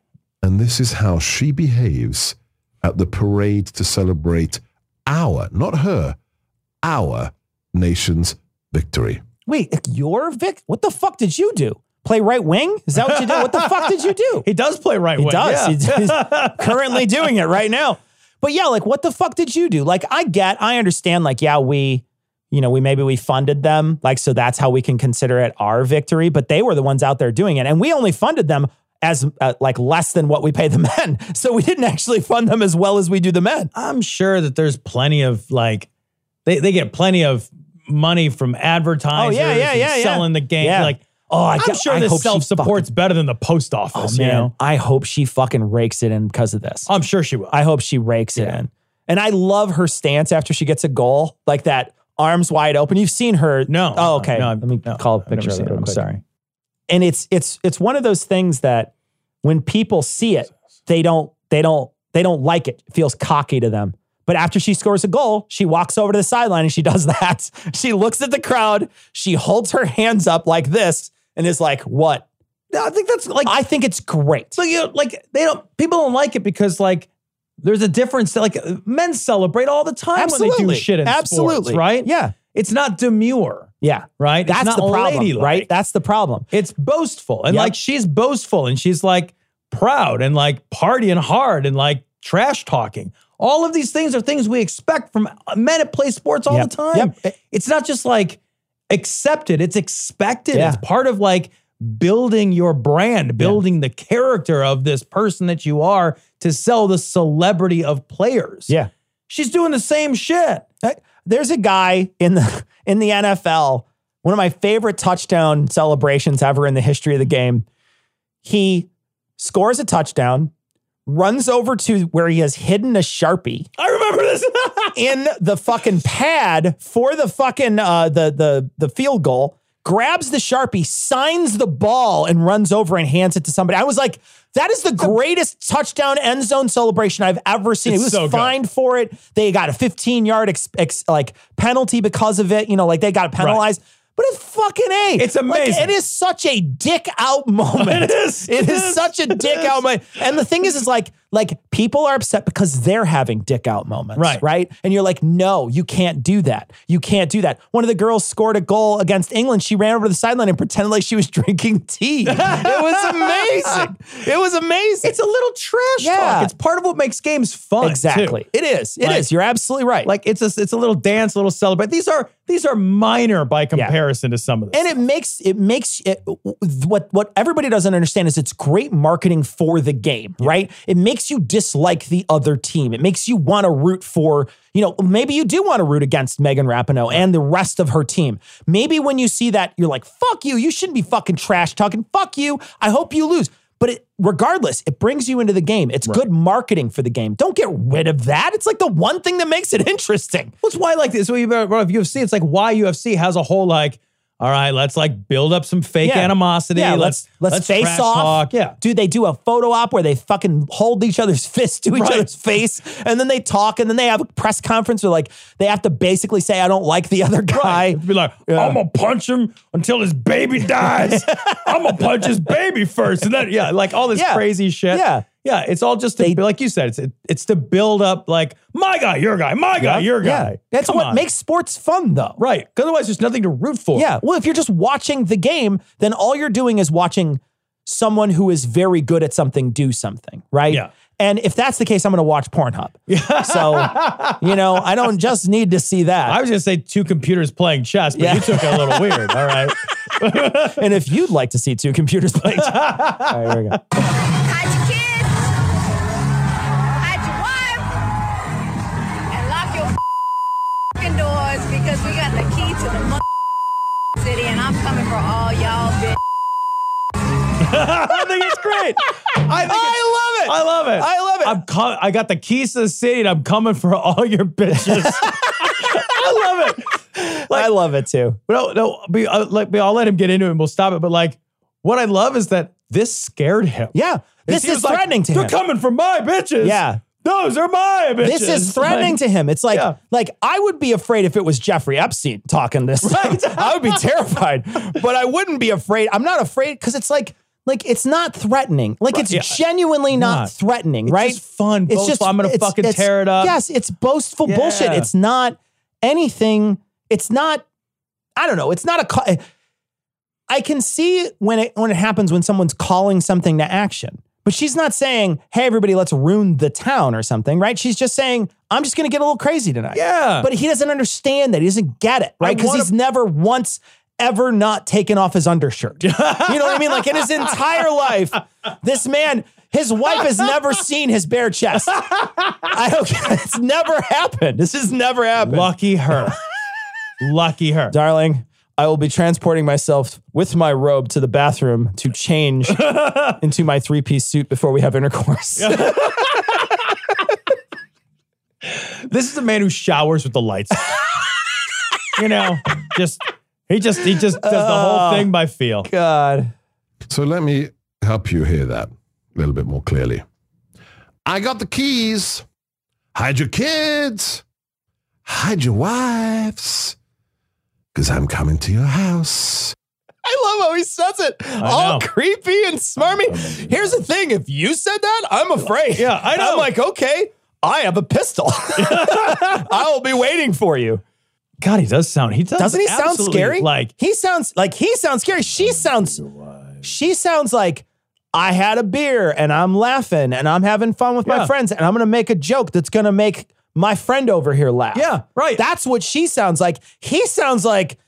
And this is how she behaves at the parade to celebrate our, not her, our nation's victory. Wait, your Vic? What the fuck did you do? Play right wing? Is that what you did? What the fuck did you do? He does play right wing. He wing. does. yeah. He's, he's currently doing it right now. But yeah, like what the fuck did you do? Like I get, I understand. Like yeah, we, you know, we maybe we funded them, like so that's how we can consider it our victory. But they were the ones out there doing it, and we only funded them as uh, like less than what we pay the men. So we didn't actually fund them as well as we do the men. I'm sure that there's plenty of like they, they get plenty of money from advertisers Oh, yeah, yeah, and yeah, selling the game. Yeah. Like, Oh, I I'm get- sure I this hope she self support's better than the post Oh office. man, you know? I hope she fucking rakes it in because of this. I'm sure she will. I hope she rakes it in. And I love her stance after she gets a goal, like that arms wide open. You've seen her. No. Oh, okay. No, Let me no, call a I've never picture of seen it it. real I'm quick. sorry. And it's it's it's one of those things that when people see it, they don't they don't they don't like it. It feels cocky to them. But after she scores a goal, she walks over to the sideline and she does that. She looks at the crowd, she holds her hands up like this, and is like, "What?" No, I think that's like I think it's great. So you know, like they don't people don't like it because like there's a difference. Like men celebrate all the time when they Absolutely. do shit in Absolutely. sports, right? Yeah. It's not demure, Yeah. right? That's it's not the problem, ladylike. right? That's the problem. It's boastful. And Yep. like she's boastful and she's like proud and like partying hard and like trash talking. All of these things are things we expect from men that play sports all Yep. the time. Yep. It's not just like accepted, it's expected. Yeah. It's part of like building your brand, building the character of this person that you are to sell the celebrity of players. Yeah. She's doing the same shit. There's a guy in the in the NFL, one of my favorite touchdown celebrations ever in the history of the game. He scores a touchdown, runs over to where he has hidden a Sharpie I remember this. in the fucking pad for the fucking uh the the the field goal, grabs the Sharpie, signs the ball, and runs over and hands it to somebody. I was like, that is the greatest touchdown end zone celebration I've ever seen. It's it was so good. fined for it. They got a 15 yard ex, ex- like penalty because of it. You know, like they got penalized. But it's fucking A. It's Like, amazing. it is such a dick out moment. It is. It It is is. such a dick out moment. And the thing is, is like, like people are upset because they're having dick out moments. Right. Right. And you're like, no, you can't do that. You can't do that. One of the girls scored a goal against England. She ran over to the sideline and pretended like she was drinking tea. it was amazing. It was amazing. It's a little trash Yeah. talk. It's part of what makes games fun. exactly. too. It is. It is. Like- You're absolutely right. Like it's a it's a little dance, a little celebrate. These are these are minor by comparison to some of this. and it makes it makes it what what everybody doesn't understand is it's great marketing for the game, right? It makes you dislike the other team. It makes you want to root for, you know, maybe you do want to root against Megan Rapinoe and the rest of her team. Maybe when you see that, you're like, fuck you, you shouldn't be fucking trash talking. Fuck you. I hope you lose. But it, regardless, it brings you into the game. It's good marketing for the game. Don't get rid of that. It's like the one thing that makes it interesting. That's why like this. So you brought up UFC. It's like why UFC has a whole like. All right, let's like build up some fake Yeah. animosity. Yeah, let's let's, face trash off. Talk. Yeah, Dude, they do a photo op where they fucking hold each other's fists to each Right. other's face, and then they talk, and then they have a press conference where like they have to basically say, "I don't like the other guy." Be like, I'm gonna punch him until his baby dies. I'm gonna punch his baby first, and then yeah, like all this Yeah. crazy shit. Yeah. Yeah. It's all just to, like you said. It's it, it's to build up like my guy, your guy, my guy, your guy. Yeah. That's Come what on. makes sports fun, though. right. Otherwise, there's nothing to root for. Yeah. Well, if you're just watching the game, then all you're doing is watching someone who is very good at something do something, right? Yeah. And if that's the case, I'm going to watch Pornhub. So, you know, I don't just need to see that. I was gonna say two computers playing chess, but Yeah. you took it a little weird. All right. and if you'd like to see two computers playing, all right, here we go. Doors we got the key to the mother city and I'm coming for all y'all bitch. I think it's great. I, think I love it. I love it. I love it. I'm co- I got the keys to the city, and I'm coming for all your bitches. I love it. I love it too. No, no. Be, uh, like, I'll let him get into it, and we'll stop it. But like, what I love is that this scared him. Yeah. This is was like, threatening to him. They're coming for my bitches. Yeah. Those are my bitches. This is threatening Like, to him. It's like, Yeah. like I would be afraid if it was Jeffrey Epstein talking this. I would be terrified, but I wouldn't be afraid. I'm not afraid because it's like, like it's not threatening. Like it's yeah. genuinely not, Not. threatening, It's right? just fun, It's boastful. I'm gonna it's- fucking it's- tear it up. Yes, it's boastful Yeah. bullshit. It's not anything. It's not. I don't know. It's not a. ca- I can see when it when it happens when someone's calling something to action. But she's not saying, "Hey, everybody, let's ruin the town" or something, right? She's just saying, "I'm just going to get a little crazy tonight." Yeah. But he doesn't understand that. He doesn't get it, right? Because wanna- he's never once ever not taken off his undershirt. you know what I mean? Like in his entire life, this man, his wife has never seen his bare chest. I don't. It's never happened. This has never happened. Lucky her. Lucky her. Darling, I will be transporting myself with my robe to the bathroom to change into my three piece suit before we have intercourse. This is a man who showers with the lights. you know, just he just he just does the whole Oh, thing by feel. God. So let me help you hear that a little bit more clearly. I got the keys. Hide your kids. Hide your wives. Because I'm coming to your house. I love how he says it. All know. creepy and smarmy. Here's the thing if you said that, I'm afraid. Yeah, I know. I'm like, okay, I have a pistol. I will be waiting for you. God, he does sound. He does. Doesn't he sound scary? Like he sounds like he sounds scary. She oh, sounds she sounds like I had a beer and I'm laughing and I'm having fun with my friends and I'm gonna make a joke that's gonna make my friend over here laugh. Yeah, right. That's what she sounds like. He sounds like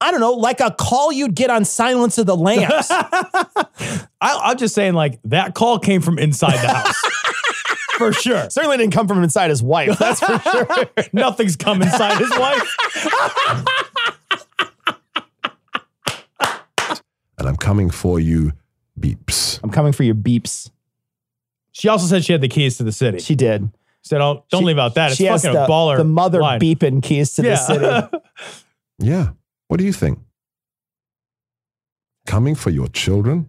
I don't know, like a call you'd get on Silence of the Lambs. I, I'm just saying, like that call came from inside the house for sure. Certainly didn't come from inside his wife. That's for sure. Nothing's come inside his wife. And I'm coming for you, beeps. I'm coming for your beeps. She also said she had the keys to the city. She did. Said, "Oh, don't She- leave out that. It's she has fucking the, a baller." The mother line. beeping keys to the city. Yeah. What do you think? coming for your children.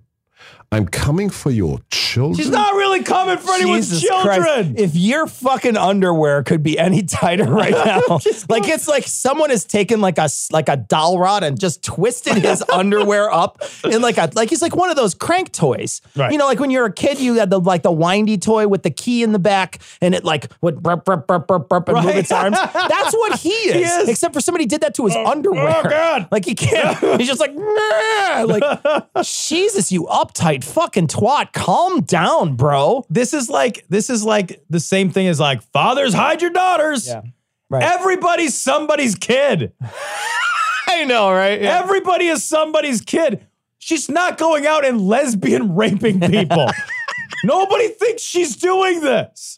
I'm coming for your children. She's not really coming for anyone's Jesus children. Christ. If your fucking underwear could be any tighter right now, like it's like someone has taken like a like a doll rod and just twisted his underwear up in like a like he's like one of those crank toys. Right. You know, like when you're a kid, you had the like the windy toy with the key in the back and it like would burp burp burp burp burp and move its arms. That's what he is. He is. Except for somebody did that to his oh, oh, underwear. oh, God. Like he can't. He's just like, nah. like Jesus, you uptight fucking twat. Calm down, bro. This is like this is like the same thing as like fathers hide your daughters. Yeah. Right. Everybody's somebody's kid. I know, right? Yeah. Everybody is somebody's kid. She's not going out and lesbian raping people. Nobody thinks she's doing this.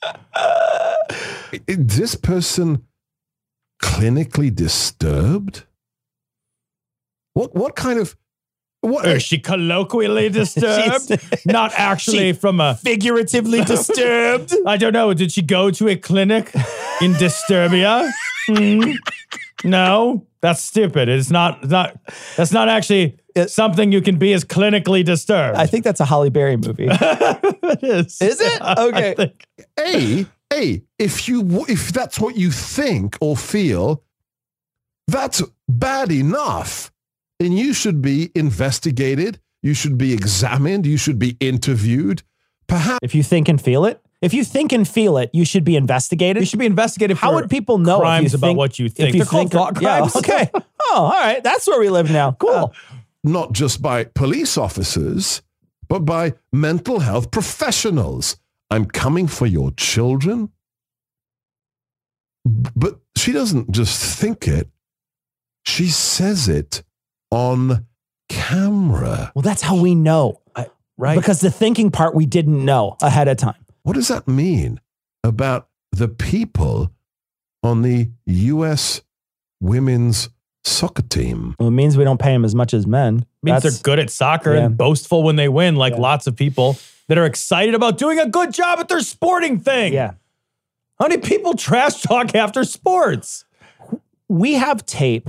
Is this person clinically disturbed? What what kind of what Is she colloquially disturbed? not actually from a figuratively disturbed. I don't know. Did she go to a clinic in Disturbia? Hmm. No, that's stupid. It's not not that's not actually something you can be as clinically disturbed. I think that's a Halle Berry movie. it is. Is it? Okay. I think. A, A, if you if that's what you think or feel, that's bad enough. Then you should be investigated. You should be examined. You should be interviewed. Perhaps If you think and feel it, if you think and feel it, you should be investigated. You should be investigated How for would people know crimes about think- what you if think. you They're called think- thought yeah, crimes. okay. Oh, all right. That's where we live now. Cool. not just by police officers, but by mental health professionals. I'm coming for your children. But she doesn't just think it, she says it on camera. well, that's how we know. right. Because the thinking part we didn't know ahead of time. What does that mean about the people on the U.S. women's soccer team? Well, it means we don't pay them as much as men. It means That's- they're good at soccer yeah. and boastful when they win, like Yeah. lots of people that are excited about doing a good job at their sporting thing. Yeah. How many people trash talk after sports? we have tape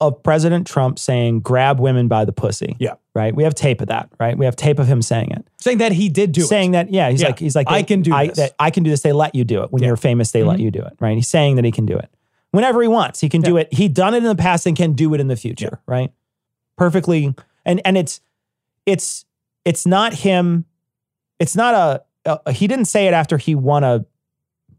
of President Trump saying, grab women by the pussy. Yeah. Right. We have tape of that. Right. We have tape of him saying it. Saying that he did do saying it. Saying that, yeah, he's Yeah. like, he's like, I can do I, this. That I can do this. They let you do it. When Yeah. you're famous, they let mm-hmm. you do it. Right. He's saying that he can do it whenever he wants. He can do it. He done it in the past and can do it in the future. Right. Perfectly. And, and it's, it's, it's not him. It's not a, a, he didn't say it after he won a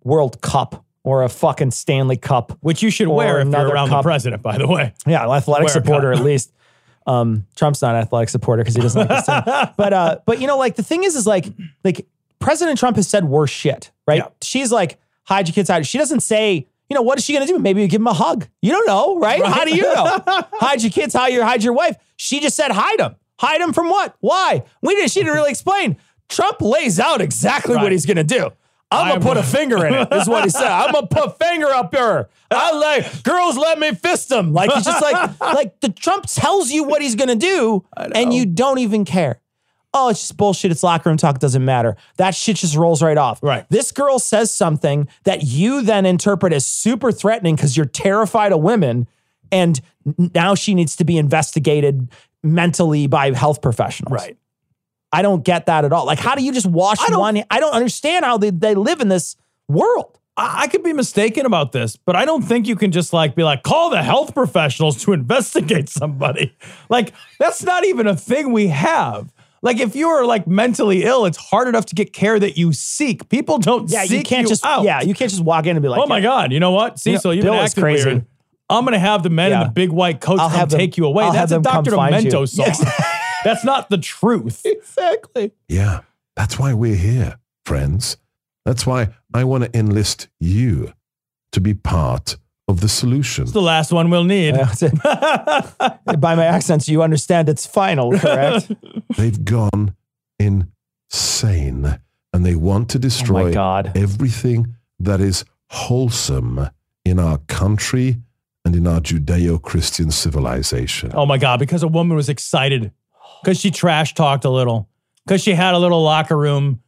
World Cup or a fucking Stanley Cup. Which you should wear if you're around cup. the president, by the way. Yeah, athletic supporter at least. Um, Trump's not an athletic supporter because he doesn't like the team. But uh, but you know, like the thing is, is like like President Trump has said worse shit, right? Yeah. She's like, hide your kids, hide. She doesn't say, you know, what is she gonna do? Maybe you give him a hug. You don't know, right? How do you know? hide your kids, hide your hide your wife. She just said hide them. Hide them from what? Why? We didn't. She didn't really explain. Trump lays out exactly what he's gonna do. I'm gonna put a finger in it. Is what he said. I'm gonna put finger up her. I like girls. Let me fist them. Like he's just like like the Trump tells you what he's gonna do, and you don't even care. Oh, it's just bullshit. It's locker room talk. Doesn't matter. That shit just rolls right off. Right. This girl says something that you then interpret as super threatening because you're terrified of women, and now she needs to be investigated mentally by health professionals. Right. I don't get that at all. Like, how do you just wash I one? I don't understand how they, they live in this world. I, I could be mistaken about this, but I don't think you can just like be like, call the health professionals to investigate somebody. Like, that's not even a thing we have. Like, if you're like mentally ill, it's hard enough to get care that you seek. People don't Yeah, seek you can't just out. yeah, you can't just walk in and be like, oh my God, you know what? Cecil, you've Bill been crazy. weird. I'm gonna have the men Yeah. in the big white coats I'll come them- take you away. I'll That's a Dr. you. Demento song. Yes. That's not the truth. exactly. Yeah, that's why we're here, friends. That's why I want to enlist you to be part of the solution. It's the last one we'll need. By my accents, you understand it's final, correct? They've gone insane and they want to destroy oh God. everything that is wholesome in our country and in our Judeo Christian civilization. Oh my God, because a woman was excited, because she trash talked a little, because she had a little locker room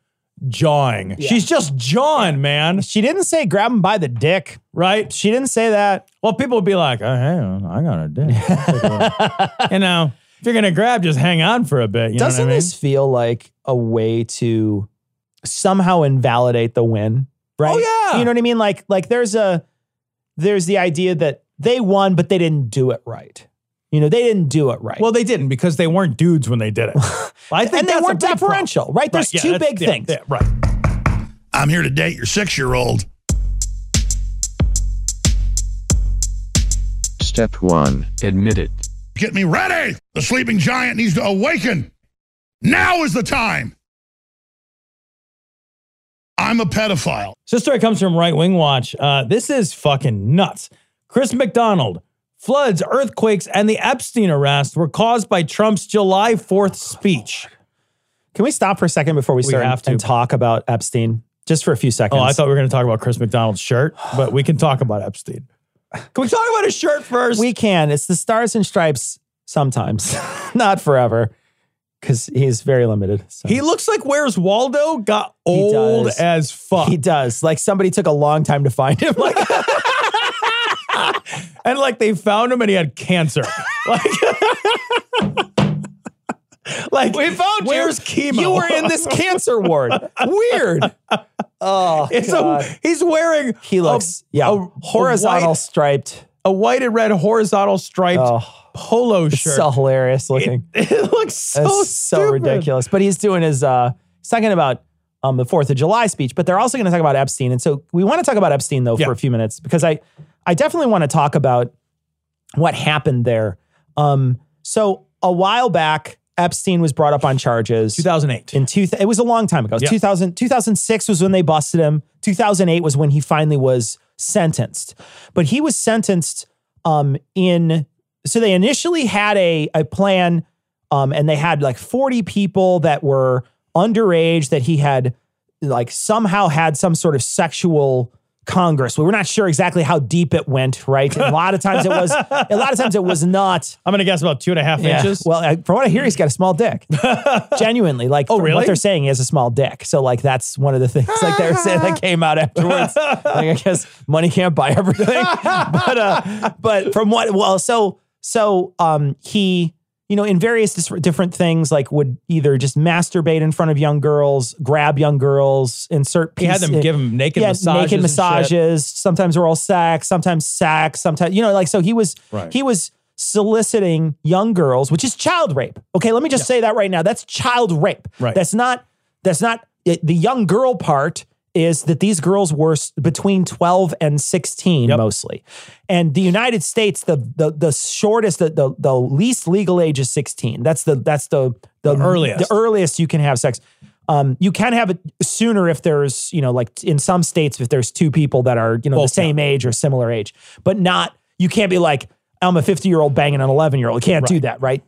jawing. She's just jawing, man. she didn't say grab him by the dick. Right? She didn't say that. Well, people would be like, oh, hey, I got a dick. You know, if you're gonna grab, just hang on for a bit. You Doesn't know what I mean? this feel like a way to somehow invalidate the win? Right? Oh, yeah. You know what I mean? Like, like there's a there's the idea that they won, but they didn't do it right. You know, they didn't do it right. Well, they didn't because they weren't dudes when they did it. I think and they that's a weren't big problem. deferential, right? There's yeah, two big yeah, things. yeah, right. I'm here to date your six year old. Step 1. Admit it. Get me ready. The sleeping giant needs to awaken. Now is the time. I'm a pedophile. So this story comes from Right Wing Watch. Uh, this is fucking nuts. Chris McDonald. Floods, earthquakes, and the Epstein arrest were caused by Trump's July 4th speech. Can we stop for a second before we We start have to. and talk about Epstein? Just for a few seconds. Oh, I thought we were going to talk about Chris McDonald's shirt, but we can talk about Epstein. Can we talk about his shirt first? We can. It's the stars and stripes sometimes, not forever, because he's very limited. So. He looks like Where's Waldo got old does. as fuck. He does. Like somebody took a long time to find him. Like, and like they found him and he had cancer. Like, like we found where's you. chemo? You were in this cancer ward. Weird. Oh, It's God. a, he's wearing he looks a, yeah a- horizontal white, striped. a white and red horizontal striped Oh, polo it's shirt. so hilarious looking. It, it looks so so ridiculous. But he's doing his uh he's talking about um the Fourth of July speech, but they're also going to talk about Epstein. And so we want to talk about Epstein though Yeah. for a few minutes because I I definitely want to talk about what happened there. Um so a while back Epstein was brought up on charges. 2008. In two, it was a long time ago. Yeah. 2000, 2006 was when they busted him. 2008 was when he finally was sentenced. But he was sentenced um, in, so they initially had a, a plan um, and they had like 40 people that were underage that he had like somehow had some sort of sexual congress. We were not sure exactly how deep it went, right? And a lot of times it was, a lot of times it was not. I'm going to guess about two and a half Yeah. inches. Well, I, from what I hear, he's got a small dick. Genuinely, like Oh, from really? what they're saying, he has a small dick. So, like, that's one of the things like they were saying that came out afterwards. like, I guess money can't buy everything, but uh, but from what well, so so um, he you know in various dis- different things like would either just masturbate in front of young girls, grab young girls, insert. He had piece- them give him naked yeah, massages naked massages. Sometimes oral sex, sometimes sex, sometimes you know, like so he was Right. he was soliciting young girls, which is child rape. Okay, let me just say that right now. That's child rape. Right. That's not that's not it- the young girl part is that these girls were between 12 and 16 mostly. And the United States the the the shortest the, the the least legal age is 16. That's the that's the the, earliest. the earliest you can have sex. Um, you can have it sooner if there's, you know, like in some states, if there's two people that are, you know, Both the same age or similar age, but not, you can't be like, I'm a 50 year old banging an 11 year old. You can't do that, right?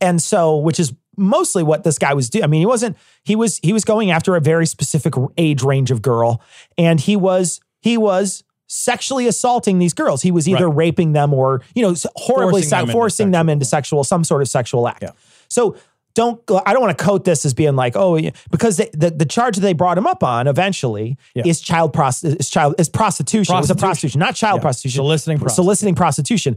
And so, which is mostly what this guy was doing. I mean, he wasn't, he was, he was going after a very specific age range of girl. And he was, he was sexually assaulting these girls. He was either Right. raping them or, you know, horribly Forcing se- them into them into sexual, some sort of sexual act. So don't, I don't want to coat this as being like, oh, yeah, because the, the, the charge that they brought him up on eventually Yeah. is child pros, is child, is prostitution. It was a Prostitution. prostitution, not child Yeah. prostitution. Soliciting prostitution. Soliciting prostitution.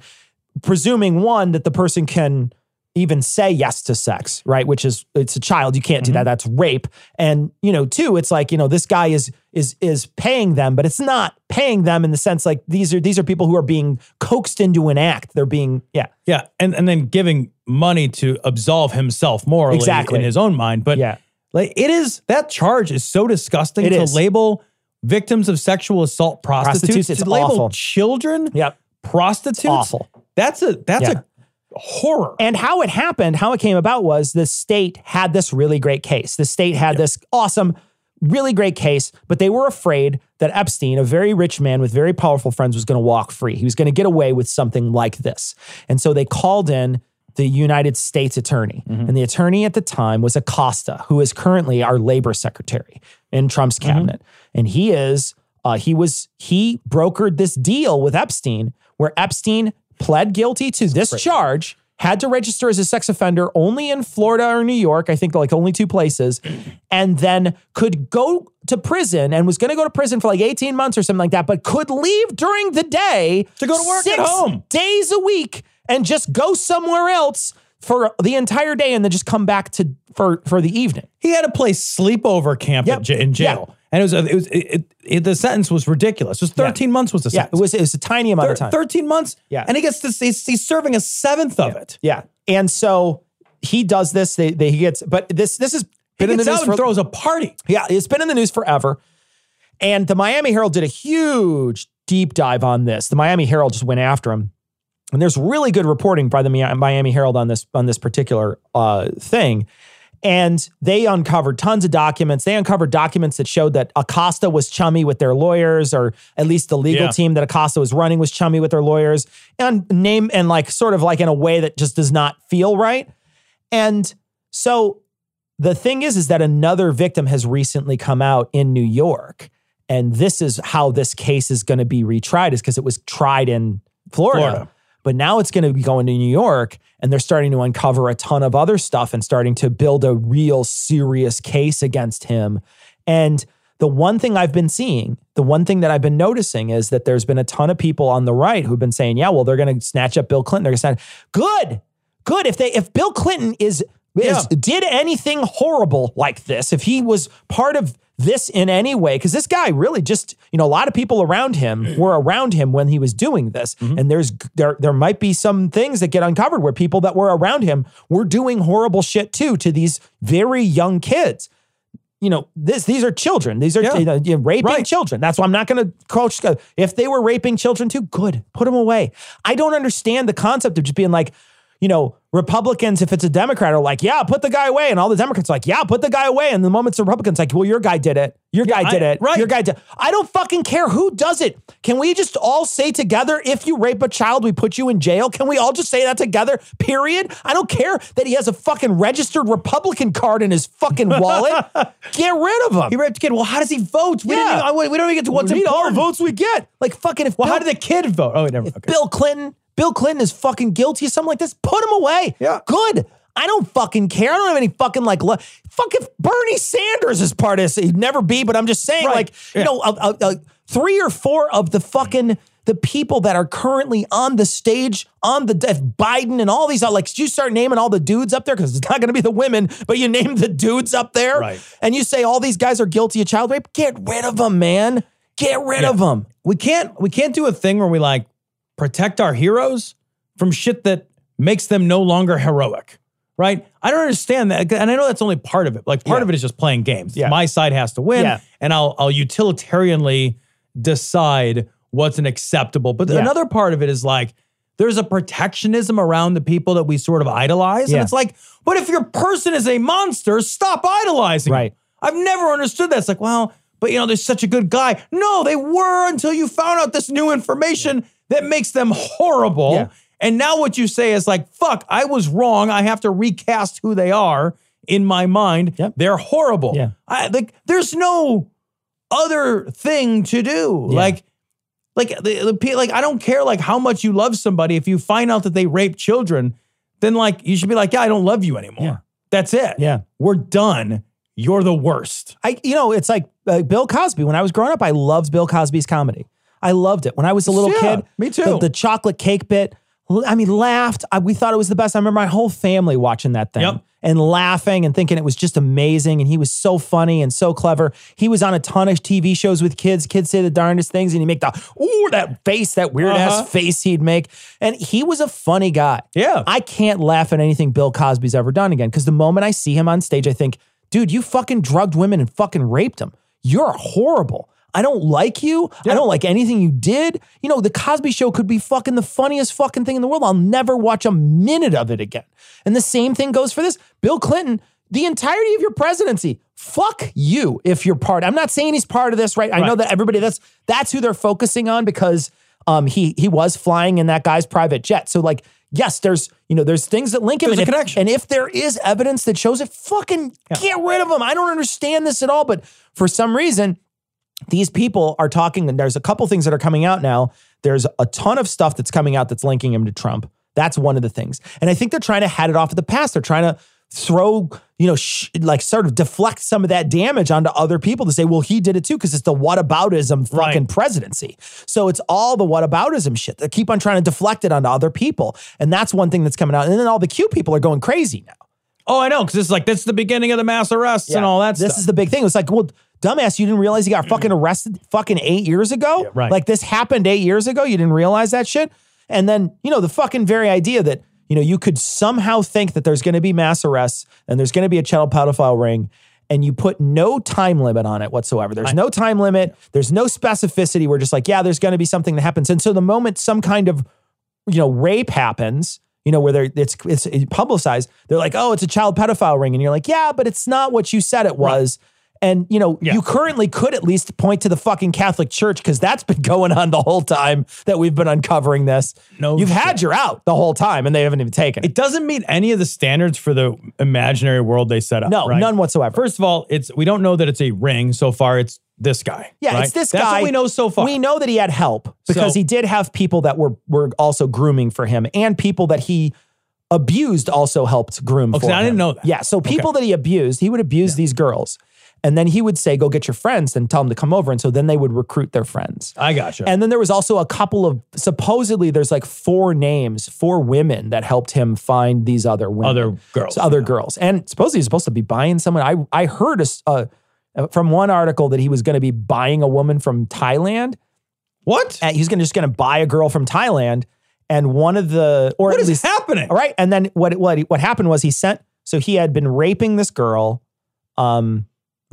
Presuming one, that the person can even say yes to sex, right? Which is it's a child. You can't do Mm-hmm. that. That's rape. And you know, two, it's like, you know, this guy is is is paying them, but it's not paying them in the sense like these are these are people who are being coaxed into an act. They're being, yeah. Yeah, and and then giving money to absolve himself morally Exactly. in his own mind. But Yeah. like it is that charge is so disgusting It to is. label victims of sexual assault prostitutes, Prostitutes, it's to label awful. children Yep. prostitutes. Awful. That's a that's Yeah. a horror. And how it happened, how it came about was the state had this really great case. The state had this awesome, really great case, but they were afraid that Epstein, a very rich man with very powerful friends, was going to walk free. He was going to get away with something like this. And so they called in the United States attorney. And the attorney at the time was Acosta, who is currently our labor secretary in Trump's cabinet. And he is, uh, he was, he brokered this deal with Epstein where Epstein pled guilty to this charge, had to register as a sex offender only in Florida or New York, I think like only two places, and then could go to prison and was going to go to prison for like 18 months or something like that, but could leave during the day To go to work at home. days a week and just go somewhere else for the entire day and then just come back to for for the evening. He had a place sleepover camp Yep. in jail, and it was it was it, it, the sentence was ridiculous. It was thirteen months was the Yeah, sentence. it was it was a tiny amount of time. Thirteen months. Yeah. and he gets this. He's, he's serving a seventh of it. Yeah, and so he does this. They, they he gets, but this this is, He been in the news for and throws a party. Yeah, it's been in the news forever. And the Miami Herald did a huge deep dive on this. The Miami Herald just went after him. And there's really good reporting by the Miami Herald on this on this particular uh, thing. And they uncovered tons of documents. They uncovered documents that showed that Acosta was chummy with their lawyers, or at least the legal Yeah. team that Acosta was running was chummy with their lawyers, and name and like sort of like in a way that just does not feel right. And so the thing is, is that another victim has recently come out in New York. And this is how this case is going to be retried, is because it was tried in Florida. Florida. But now it's going to be going to New York, and they're starting to uncover a ton of other stuff and starting to build a real serious case against him. And the one thing I've been seeing, the one thing that I've been noticing is that there's been a ton of people on the right who've been saying, yeah, well, they're going to snatch up Bill Clinton. They're going to snatch. Good, good. If they, if Bill Clinton is, is Yeah. did anything horrible like this, if he was part of this in any way, because this guy really just, you know, a lot of people around him mm. were around him when he was doing this, mm-hmm. and there's there there might be some things that get uncovered where people that were around him were doing horrible shit too to these very young kids you know, this these are children. These are Yeah. you know, you know, raping Right. children. That's why I'm not going to coach. Uh, if they were raping children too, good, put them away. I don't understand the concept of just being like, you know, Republicans, if it's a Democrat, are like, yeah, put the guy away, and all the Democrats are like, yeah, put the guy away, and the moment it's Republicans, like, well, your guy did it, your guy I- did it, right. your guy did. I don't fucking care who does it. Can we just all say together, if you rape a child, we put you in jail? Can we all just say that together? Period. I don't care that he has a fucking registered Republican card in his fucking wallet. Get rid of him. He raped a kid. Well, how does he vote? We, Yeah. even, we don't even get to what's we need all the votes we get. Like fucking if Well, Bill, how did the kid vote? Oh, never. if Okay. Bill Clinton, Bill Clinton is fucking guilty of something like this, put him away. Yeah. Good. I don't fucking care. I don't have any fucking like. Lo- fuck if Bernie Sanders is part of this, he'd never be. But I'm just saying, Right. like, you know, uh, uh, uh, three or four of the fucking the people that are currently on the stage on the if Biden and all these are like you start naming all the dudes up there because it's not going to be the women, but you name the dudes up there, Right. And you say all these guys are guilty of child rape. Get rid of them, man. Get rid Yeah. of them. we can't we can't do a thing where we like protect our heroes from shit that makes them no longer heroic right i don't understand that and i know that's only part of it like part Yeah. of it is just playing games Yeah. my side has to win Yeah. and i'll i'll utilitarianly decide what's an acceptable but another part of it is like there's a protectionism around the people that we sort of idolize and it's like but if your person is a monster stop idolizing him. Right. I've never understood that. It's like, well, but you know, there's such a good guy. No, they were until you found out this new information that makes them horrible. Yeah. And now what you say is like, fuck, I was wrong. I have to recast who they are in my mind. Yep. They're horrible. Yeah. I like there's no other thing to do. Yeah. Like like the, the like I don't care like how much you love somebody if you find out that they rape children, then like you should be like, yeah, I don't love you anymore. Yeah. That's it. Yeah. We're done. You're the worst. I, you know, it's like uh, Bill Cosby. When I was growing up, I loved Bill Cosby's comedy. I loved it. When I was a little Yeah, kid, me too. The, the chocolate cake bit. I mean, laughed. I, we thought it was the best. I remember my whole family watching that thing Yep. and laughing and thinking it was just amazing. And he was so funny and so clever. He was on a ton of TV shows with kids. Kids say the darndest things, and he make the ooh that face, that weird Uh-huh. ass face he'd make. And he was a funny guy. Yeah. I can't laugh at anything Bill Cosby's ever done again because the moment I see him on stage, I think, dude, you fucking drugged women and fucking raped them. You're horrible. I don't like you. I don't like anything you did. You know, the Cosby show could be fucking the funniest fucking thing in the world. I'll never watch a minute of it again. And the same thing goes for this. Bill Clinton, the entirety of your presidency, fuck you if you're part. I'm not saying he's part of this, right? I know that everybody that's that's who they're focusing on because um he he was flying in that guy's private jet. So like yes, there's you know there's things that link him. There's and a if- connection. And if there is evidence that shows it, fucking get rid of him. I don't understand this at all. But for some reason, these people are talking, and there's a couple things that are coming out now. There's a ton of stuff that's coming out that's linking him to Trump. That's one of the things. And I think they're trying to head it off of the past. They're trying to throw, you know, sh- like sort of deflect some of that damage onto other people to say, well, he did it too, because it's the whataboutism fucking presidency. So it's all the whataboutism shit. They keep on trying to deflect it onto other people. And that's one thing that's coming out. And then all the Q people are going crazy now. Oh, I know, because it's like, this is the beginning of the mass arrests and all that This stuff. is the big thing. It's like, well, dumbass, you didn't realize you got fucking mm-hmm. arrested fucking eight years ago? right. Like this happened eight years ago. You didn't realize that shit? And then, you know, the fucking very idea that, you know, you could somehow think that there's going to be mass arrests and there's going to be a child pedophile ring and you put no time limit on it whatsoever. There's no time limit. There's no specificity. We're just like, yeah, there's going to be something that happens. And so the moment some kind of, you know, rape happens, you know, where they're, it's, it's publicized, they're like, oh, it's a child pedophile ring. And you're like, yeah, but it's not what you said it was. And, you know, you currently could at least point to the fucking Catholic Church because that's been going on the whole time that we've been uncovering this. No You've had your out the whole time and they haven't even taken it. It doesn't meet any of the standards for the imaginary world they set up. No, right? none whatsoever. First of all, it's we don't know that it's a ring so far. It's this guy. Yeah, right? it's this That's guy. what we know so far. We know that he had help because So- he did have people that were were also grooming for him, and people that he abused also helped groom. Oh, okay, for I didn't know that. Yeah, so people that he abused, he would abuse these girls, and then he would say, "Go get your friends," and tell them to come over, and so then they would recruit their friends. I gotcha. And then there was also a couple of supposedly there's like four names, four women that helped him find these other women, Other girls, So other girls, and supposedly he's supposed to be buying someone. I I heard a uh, from one article that he was going to be buying a woman from Thailand. What? And he's going to just going to buy a girl from Thailand, and one of the or What at is least happening? all right. And then what what what happened was he sent so he had been raping this girl, um,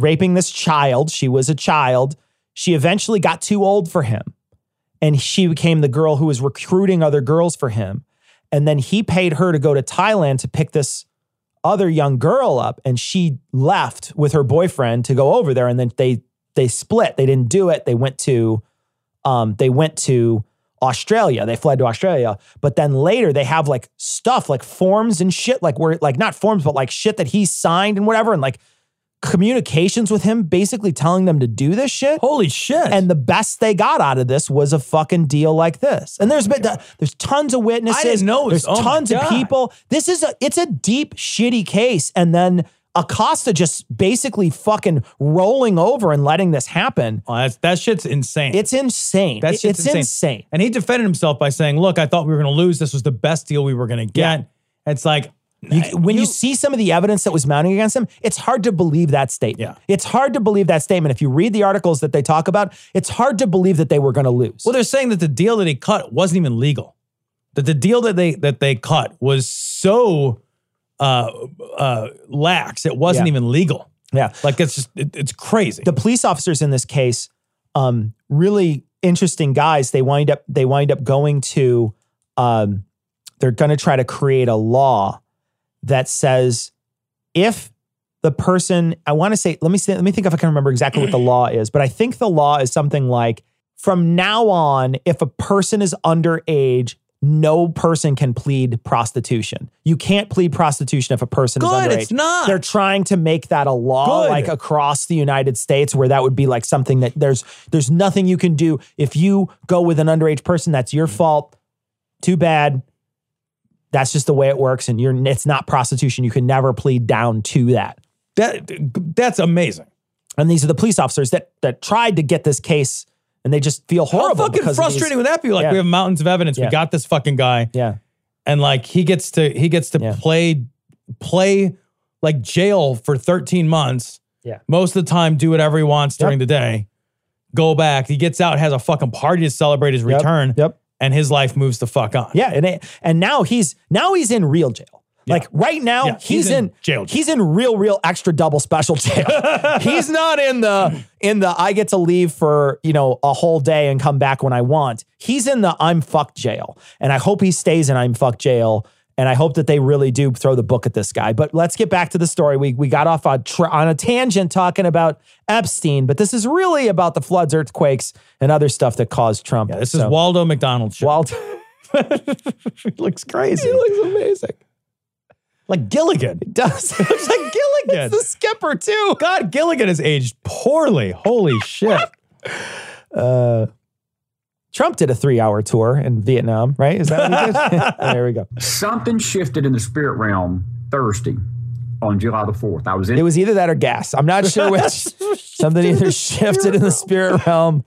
raping this child. She was a child. She eventually got too old for him, and she became the girl who was recruiting other girls for him. And then he paid her to go to Thailand to pick this other young girl up, and she left with her boyfriend to go over there. And then they they split. They didn't do it. They went to um, they went to Australia. They fled to Australia. But then later they have like stuff like forms and shit, like where like not forms, but like shit that he signed and whatever, and like communications with him basically telling them to do this shit. Holy shit. And the best they got out of this was a fucking deal like this. And there's oh been there's tons of witnesses. I didn't know There's oh tons of people. This is a it's a deep shitty case. And then Acosta just basically fucking rolling over and letting this happen. Oh, that's, that shit's insane. It's insane. That shit's it's insane. insane. And he defended himself by saying, "Look, I thought we were going to lose. This was the best deal we were going to get." It's like You, when you, see some of the evidence that was mounting against him, it's hard to believe that statement. It's hard to believe that statement. If you read the articles that they talk about, it's hard to believe that they were going to lose. Well, they're saying that the deal that he cut wasn't even legal. That the deal that they that they cut was so uh, uh, lax, it wasn't Yeah. even legal. Yeah, like it's just it, it's crazy. the police officers in this case, um, really interesting guys. They wind up they wind up going to, um, they're going to try to create a law that says if the person I want to say let me say let me think if I can remember exactly what the law is, but I think the law is something like from now on, if a person is underage. No person can plead prostitution. You can't plead prostitution if a person is Good, underage. it's not. They're trying to make that a law, Good. like across the United States, where that would be like something that there's there's nothing you can do if you go with an underage person. That's your fault. Too bad. That's just the way it works, and you're it's not prostitution. You can never plead down to that. That that's amazing. And these are the police officers that that tried to get this case, and they just feel horrible. How fucking frustrating would that be? Like Yeah. we have mountains of evidence. Yeah. We got this fucking guy. Yeah. And like he gets to he gets to play play like jail for 13 months. Yeah. Most of the time, do whatever he wants during the day. Go back. He gets out, has a fucking party to celebrate his Yep. return. Yep. And his life moves the fuck on. Yeah, and it, and now he's now he's in real jail. Like right now, Yeah, he's, he's in in, jail He's in real, real extra double special jail. he's not in the in the I get to leave for you know a whole day and come back when I want. He's in the I'm fucked jail, and I hope he stays in I'm fucked jail. And I hope that they really do throw the book at this guy. But let's get back to the story. We we got off on, tr- on a tangent talking about Epstein, but this is really about the floods, earthquakes, and other stuff that caused Trump. Yeah, this is Waldo McDonald shit. Waldo. he looks crazy. He looks amazing. Like Gilligan. It does. It looks like Gilligan. It's the skipper too. God, Gilligan has aged poorly. Holy shit. Uh, Trump did a three-hour tour in Vietnam, right? Is that what he did? there we go. Something shifted in the spirit realm Thursday. on July the 4th. I was in It was either that or gas. I'm not sure which. Something either shifted in the spirit realm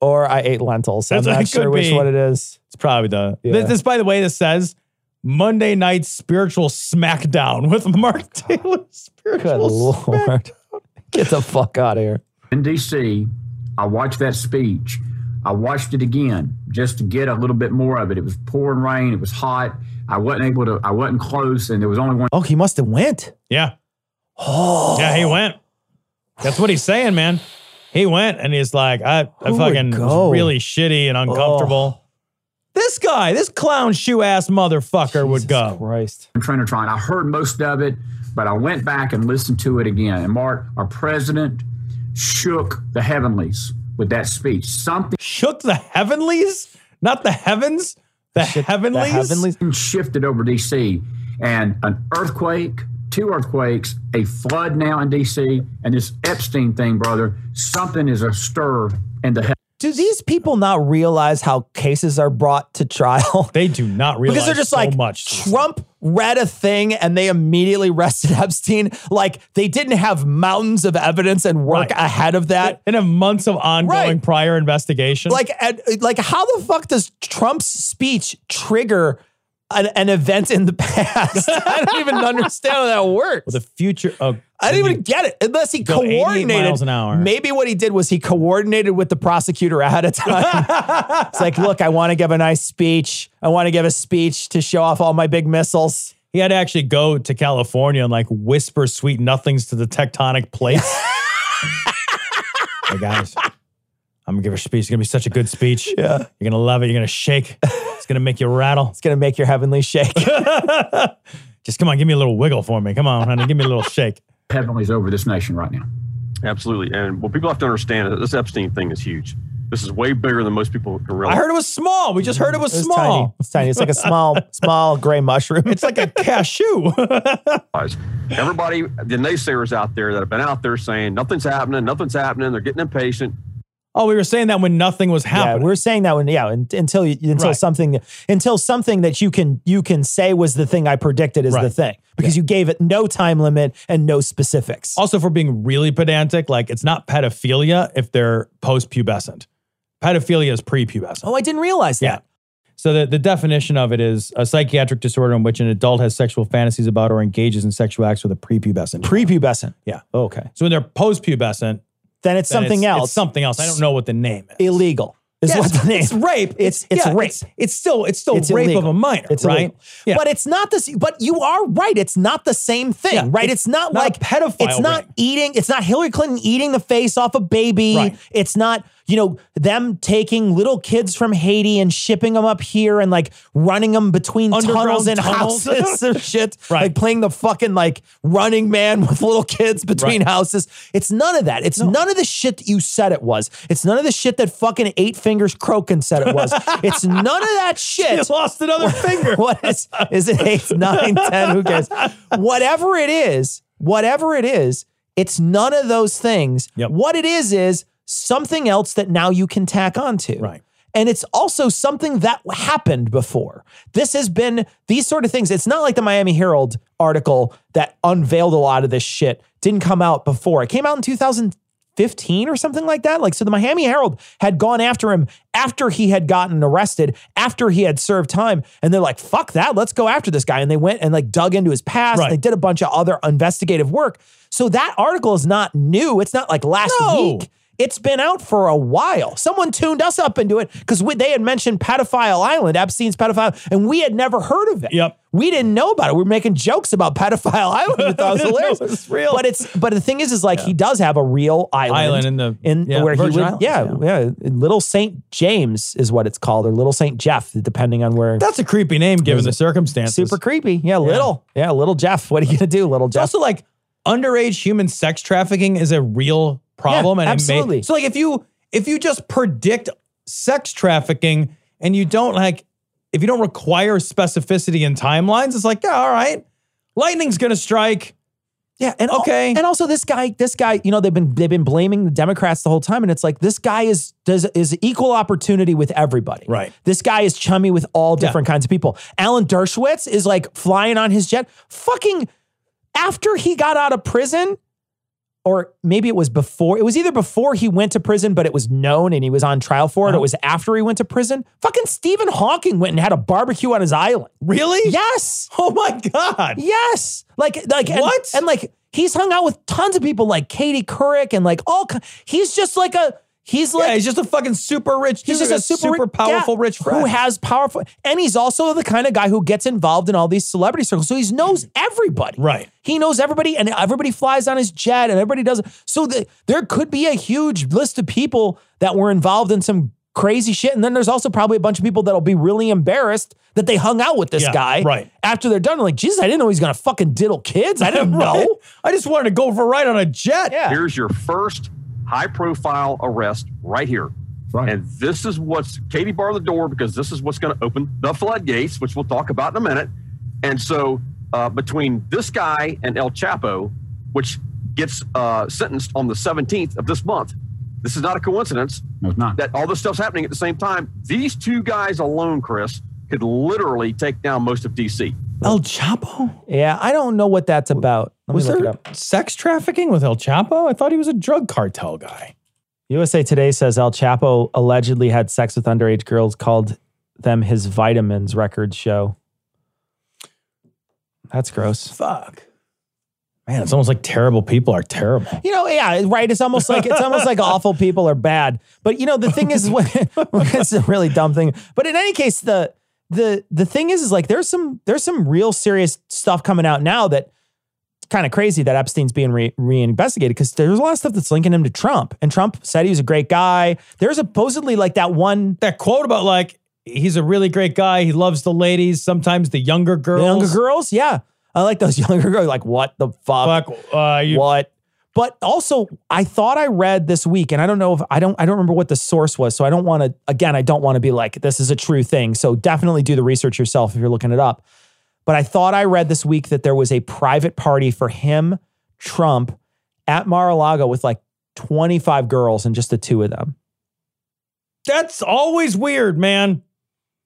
or I ate lentils. I'm not sure which be. one it is. It's probably the. Yeah. This, this, by the way, this says Monday night spiritual smackdown with Mark Taylor. Good Spiritual lord. Get the fuck out of here. in DC. I watched that speech. I watched it again just to get a little bit more of it. It was pouring rain. It was hot. I wasn't able to. I wasn't close, and there was only one. Oh, he must have went. Yeah. Oh. Yeah, he went. That's what he's saying, man. He went and he's like, I, I Who fucking was really shitty and uncomfortable. This guy, this clown shoe ass motherfucker would go. Christ. Trinitron. I heard most of it, but I went back and listened to it again. And Mark, our president, shook the heavenlies with that speech. Something Shook the heavenlies? Not the heavens? The heavenlies? The heavenlies? shifted over DC, and an earthquake, two earthquakes, a flood now in DC, and this Epstein thing, brother. Something is astir in the heavens. Do these people not realize how cases are brought to trial? They do not realize because they're just so like much. Trump read a thing and they immediately arrested Epstein. Like they didn't have mountains of evidence and work Right. ahead of that. And have months of ongoing Right. prior investigation. Like, and, like how the fuck does Trump's speech trigger an, an event in the past? I don't even understand how that works. the future of I didn't even get it unless he Go 88 coordinated. miles an hour. Maybe what he did was he coordinated with the prosecutor ahead of time. it's like, look, I want to give a nice speech. I want to give a speech to show off all my big missiles. he had to actually go to California and like whisper sweet nothings to the tectonic plates. hey guys, I'm gonna give a speech. It's gonna be such a good speech. Yeah. You're gonna love it. You're gonna shake. It's gonna make you rattle. It's gonna make your heavenly shake. Just come on, give me a little wiggle for me. Come on, honey, give me a little shake. Heavenlies over this nation right now. Absolutely. And what people have to understand is that this Epstein thing is huge. This is way bigger than most people can realize. I heard it was small. We just heard it was It's small. tiny. It's tiny. It's like a small, small gray mushroom. It's like a cashew. Everybody, the naysayers out there that have been out there saying nothing's happening, nothing's happening, they're getting impatient. Oh, we were saying that when nothing was happening. Yeah, happening. we're saying that when yeah until you, until Right. something until something that you can you can say was the thing I predicted is the thing because you gave it no time limit and no specifics. also, for being really pedantic, like it's not pedophilia if they're post-pubescent. Pedophilia is pre-pubescent. Oh, I didn't realize that. Yeah. So the, the definition of it is a psychiatric disorder in which an adult has sexual fantasies about or engages in sexual acts with a prepubescent. Prepubescent. yeah. Oh, okay. So when they're post-pubescent, Then it's then something it's- else. It's something else. I don't know what the name is. illegal. Is Yes, what the name. It's rape. It's it's yeah, rape. It's, it's still it's still It's rape illegal. of a minor, It's right? illegal. Yeah. But it's not this. But you are right. It's not the same thing, Yeah, right? it's It's, not, not like pedophile It's not eating. It's not Hillary Clinton eating the face off a baby. Right. It's not you know them taking little kids from Haiti and shipping them up here and like running them between tunnels and tunnels. houses and shit. Right. Like playing the fucking like running man with little kids between Right. houses. It's none of that. It's none of the shit that you said it was. It's none of the shit that fucking Eight Fingers Crokin said it was. it's none of that shit. You lost another finger. what is is it eight, nine, ten? Who cares? Whatever it is, whatever it is, it's none of those things. Yep. What it is is something else that now you can tack onto. Right. And it's also something that happened before. This has been these sort of things. It's not like the Miami Herald article that unveiled a lot of this shit didn't come out before. It came out in 2015 or something like that. Like, so the Miami Herald had gone after him after he had gotten arrested, after he had served time. And they're like, fuck that. Let's go after this guy. And they went and like dug into his past. Right. They did a bunch of other investigative work. So that article is not new. It's not like last No. week. It's been out for a while. Someone tuned us up into it because they had mentioned Pedophile Island, Epstein's Pedophile, and we had never heard of it. Yep. We didn't know about it. We were making jokes about Pedophile Island. We thought it was hilarious. it was real. But it's but the thing is, is like he does have a real island, Island in the- in yeah, where he Virgin lived. Islands, yeah, yeah, Little Saint James is what it's called, or Little Saint Jeff, depending on where. That's a creepy name given the circumstances. super creepy. Yeah, little. Yeah, little Jeff. What are you gonna do, little It's Jeff? also like underage human sex trafficking is a real problem. Yeah, and it may- absolutely. so like if you if you just predict sex trafficking and you don't like if you don't require specificity and timelines, it's like, yeah, all right. Lightning's gonna strike. Yeah, and al- Okay. and also this guy, this guy, you know, they've been they've been blaming the Democrats the whole time, and it's like this guy is does is equal opportunity with everybody. Right. This guy is chummy with all Yeah. different kinds of people. Alan Dershowitz is like flying on his jet. Fucking after he got out of prison, or maybe it was before, it was either before he went to prison, but it was known and he was on trial for it. Uh-huh. Or it was after he went to prison. Fucking Stephen Hawking went and had a barbecue on his island. Really? Yes. Oh my god. Yes. Like, like, and- What? And, like, he's hung out with tons of people like Katie Couric and like all. He's just like a. He's like yeah, he's just a fucking super rich. He's dude, just a super, super powerful yeah, rich friend. who has powerful, and he's also the kind of guy who gets involved in all these celebrity circles. So he knows everybody. Right. He knows everybody, and everybody flies on his jet, and everybody does. it. So the, there could be a huge list of people that were involved in some crazy shit, and then there's also probably a bunch of people that'll be really embarrassed that they hung out with this Yeah, guy. right. After they're done, like Jesus, I didn't know he's gonna fucking diddle kids. I didn't Right. know. I just wanted to go for a ride on a jet. Yeah. Here's your first high profile arrest right here. Right. And this is what's Katie barred the door because this is what's going to open the floodgates, which we'll talk about in a minute. And so, uh, between this guy and El Chapo, which gets uh, sentenced on the 17th of this month, this is not a coincidence No, it's not. that all this stuff's happening at the same time. These two guys alone, Chris, could literally take down most of DC. El Chapo? Yeah, I don't know what that's about. Let Was there sex trafficking with El Chapo? I thought he was a drug cartel guy. USA Today says El Chapo allegedly had sex with underage girls, called them his vitamins records show. That's gross. Fuck. Man, it's almost like terrible people are terrible. You know, yeah, right. It's almost like it's almost like awful people are bad. But you know, the thing is, when, it's a really dumb thing. But in any case, the the the thing is, is like there's some there's some real serious stuff coming out now that kind of crazy that Epstein's being re- reinvestigated because there's a lot of stuff that's linking him to Trump. And Trump said he was a great guy. There's supposedly like that one That quote about like he's a really great guy. He loves the ladies, sometimes the younger girls. The younger girls, yeah. I like those younger girls. Like, what the fuck? Fuck, uh, you, what? But also, I thought I read this week, and I don't know if I don't I don't remember what the source was. So I don't want to again, I don't want to be like, this is a true thing. So definitely do the research yourself if you're looking it up. But I thought I read this week that there was a private party for him, Trump, at Mar-a-Lago with like 25 girls and just the two of them. That's always weird, man.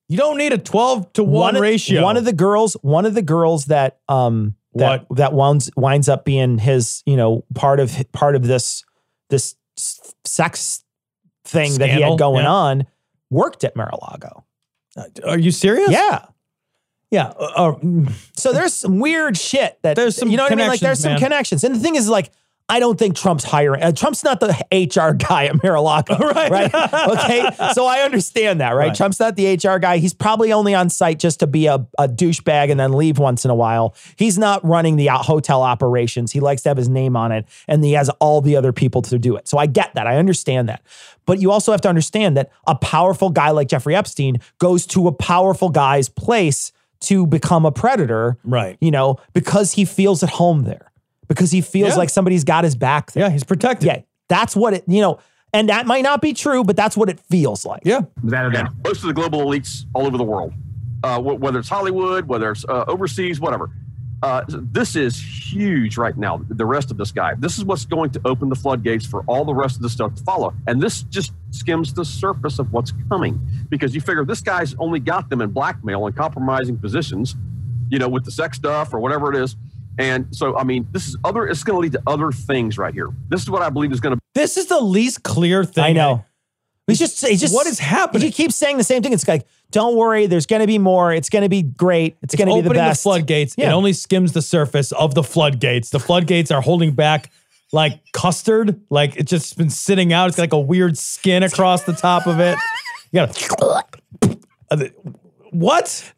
You don't need a 12 to 1 of- ratio. One of the girls, one of the girls that um that that winds winds up being his, you know, part of part of this this sex thing that he had going yeah. on worked at Mar-a-Lago. Are you serious? Yeah. Yeah. Uh, uh, mm, So there's some weird shit that There's some you know what I mean. Like there's some man. connections, and the thing is, like, I don't think Trump's hiring. Uh, Trump's not the HR guy at Mar-a-Lago, Right. right? Okay, so I understand that, right? Right. Trump's not the HR guy. He's probably only on site just to be a, a douchebag and then leave once in a while. He's not running the hotel operations. He likes to have his name on it, and he has all the other people to do it. So I get that. I understand that. But you also have to understand that a powerful guy like Jeffrey Epstein goes to a powerful guy's place to become a predator, Right. You know, because he feels at home there, because he feels Yeah. like somebody's got his back there. yeah, he's protected. Yeah, that's what it, you know, and that might not be true, but that's what it feels like. Yeah. Without a doubt. most of the global elites all over the world, uh, wh- whether it's Hollywood, whether it's uh, overseas, whatever. Uh, this is huge right now. The rest of this guy. This is what's going to open the floodgates for all the rest of the stuff to follow. And this just skims the surface of what's coming because you figure this guy's only got them in blackmail and compromising positions, you know, with the sex stuff or whatever it is. And so, I mean, this is other. It's going to lead to other things right here. This is what I believe is going to This is the least clear thing. I know. He's just, he's just, What is happening? He keeps saying the same thing. It's like, don't worry, there's going to be more. It's going to be great. It's, going to be the opening The floodgates. Yeah. It only skims the surface of the floodgates. The floodgates are holding back like custard. Like it's just been sitting out. It's got like a weird skin across the top of it. You gotta. Uh, What?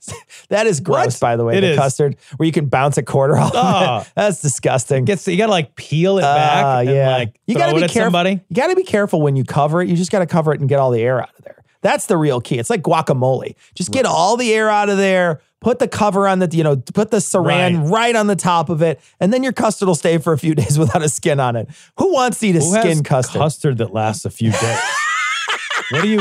That is gross, What? by the way. It the is. custard where you can bounce a quarter off. of Ah. That's disgusting. Gets you gotta like peel it back Ah, yeah. like you gotta be careful. somebody. You gotta be careful when you cover it. You just gotta cover it and get all the air out of there. That's the real key. It's like guacamole. Just get all the air out of there. Put the cover on the, you know, put the saran Right. right, on the top of it, and then your custard will stay for a few days without a skin on it. Who wants to eat a Who skin custard? custard that lasts a few days? what do you?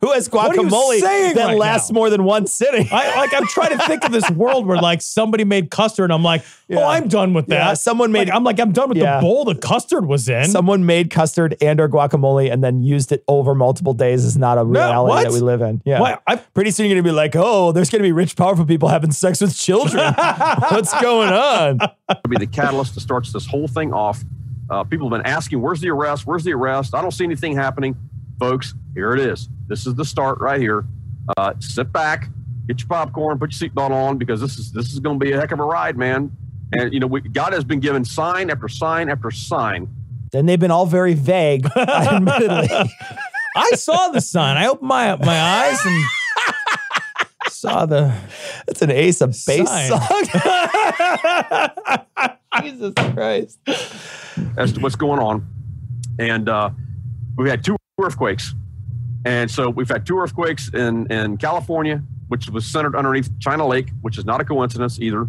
Who has What are you guacamole saying that right lasts now? more than one sitting. I like I'm trying to think of this world where like somebody made custard and I'm like, oh, Yeah. I'm done with that. Yeah, someone made- Like, I'm like, I'm done with Yeah. the bowl the custard was in. Someone made custard and or guacamole and then used it over multiple days is not a reality what? that we live in. Yeah. What? I- Pretty soon you're gonna be like, oh, there's gonna be rich, powerful people having sex with children. What's going on? to be the catalyst that starts this whole thing off. Uh, people have been asking, "Where's the arrest? Where's the arrest?" I don't see anything happening, folks. Here it is. This is the start right here. Uh, sit back, get your popcorn, put your seatbelt on because this is this is going to be a heck of a ride, man. And you know, we, God has been given sign after sign after sign. And they've been all very vague, admittedly. I saw the sign. I opened my my eyes and saw the It's an ace of base Sign. song. Jesus Christ. as to what's going on. And uh, we've had two earthquakes. And so we've had two earthquakes in, in California, which was centered underneath China Lake, which is not a coincidence either.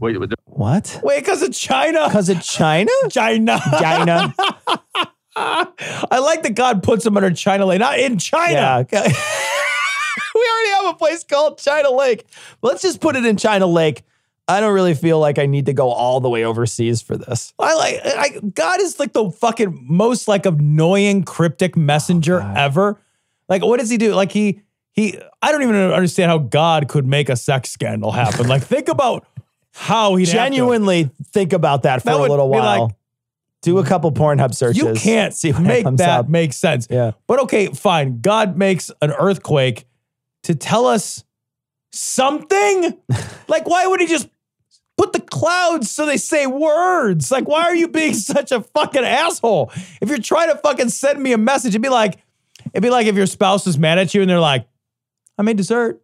Wait, wait, What? Wait, because of China. Because of China? China. China. I like that God puts them under China Lake, not in China. Yeah. okay. we already have a place called China Lake. Let's just put it in China Lake. I don't really feel like I need to go all the way overseas for this. I like I, God is like the fucking most like annoying cryptic messenger ever. Like, what does he do? Like he he I don't even understand how God could make a sex scandal happen. Like, think about how he Genuinely think about that for That a little while. like- Do a couple Pornhub searches. You can't see what make that up. make sense. Yeah. But okay, fine. God makes an earthquake to tell us something. like, why would he just put the clouds so they say words? Like, why are you being such a fucking asshole? If you're trying to fucking send me a message, it'd be like, it'd be like if your spouse is mad at you and they're like, I made dessert.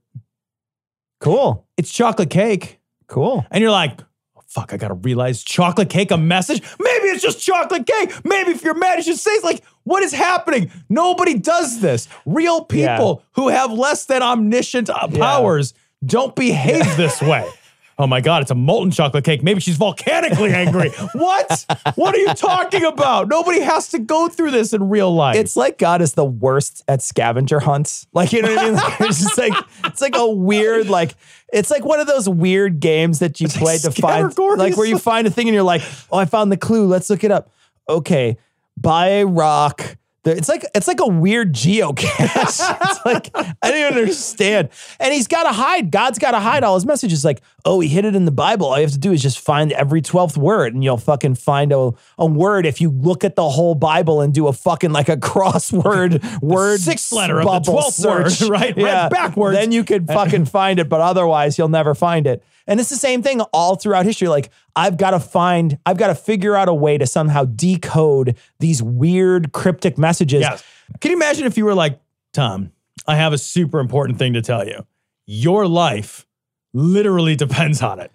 Cool. It's chocolate cake. Cool. And you're like, oh, fuck, I gotta realize chocolate cake, a message? Maybe it's just chocolate cake. Maybe if you're mad, you should say it's like, what is happening? Nobody does this. Real people who have less than omniscient uh, powers don't behave this way. Oh my God, it's a molten chocolate cake. Maybe she's volcanically angry. what? What are you talking about? Nobody has to go through this in real life. It's like God is the worst at scavenger hunts. Like, you know what I mean? Like, it's just like, it's like a weird, like, it's like one of those weird games that you play to find, like, where you find a thing and you're like, oh, I found the clue. Let's look it up. Okay. Buy a rock. It's like it's like a weird geocache. it's like I don't understand. And he's got to hide. God's got to hide all his messages. Like, oh, he hid it in the Bible. All you have to do is just find every twelfth word, and you'll fucking find a, a word if you look at the whole Bible and do a fucking like a crossword word sixth letter of the 12th word, search. right? Backwards. Then you could fucking find it, but otherwise you'll never find it. And it's the same thing all throughout history. Like I've got to find, I've got to figure out a way to somehow decode these weird cryptic messages. Yes. Can you imagine if you were like, Tom, I have a super important thing to tell you. Your life literally depends on it.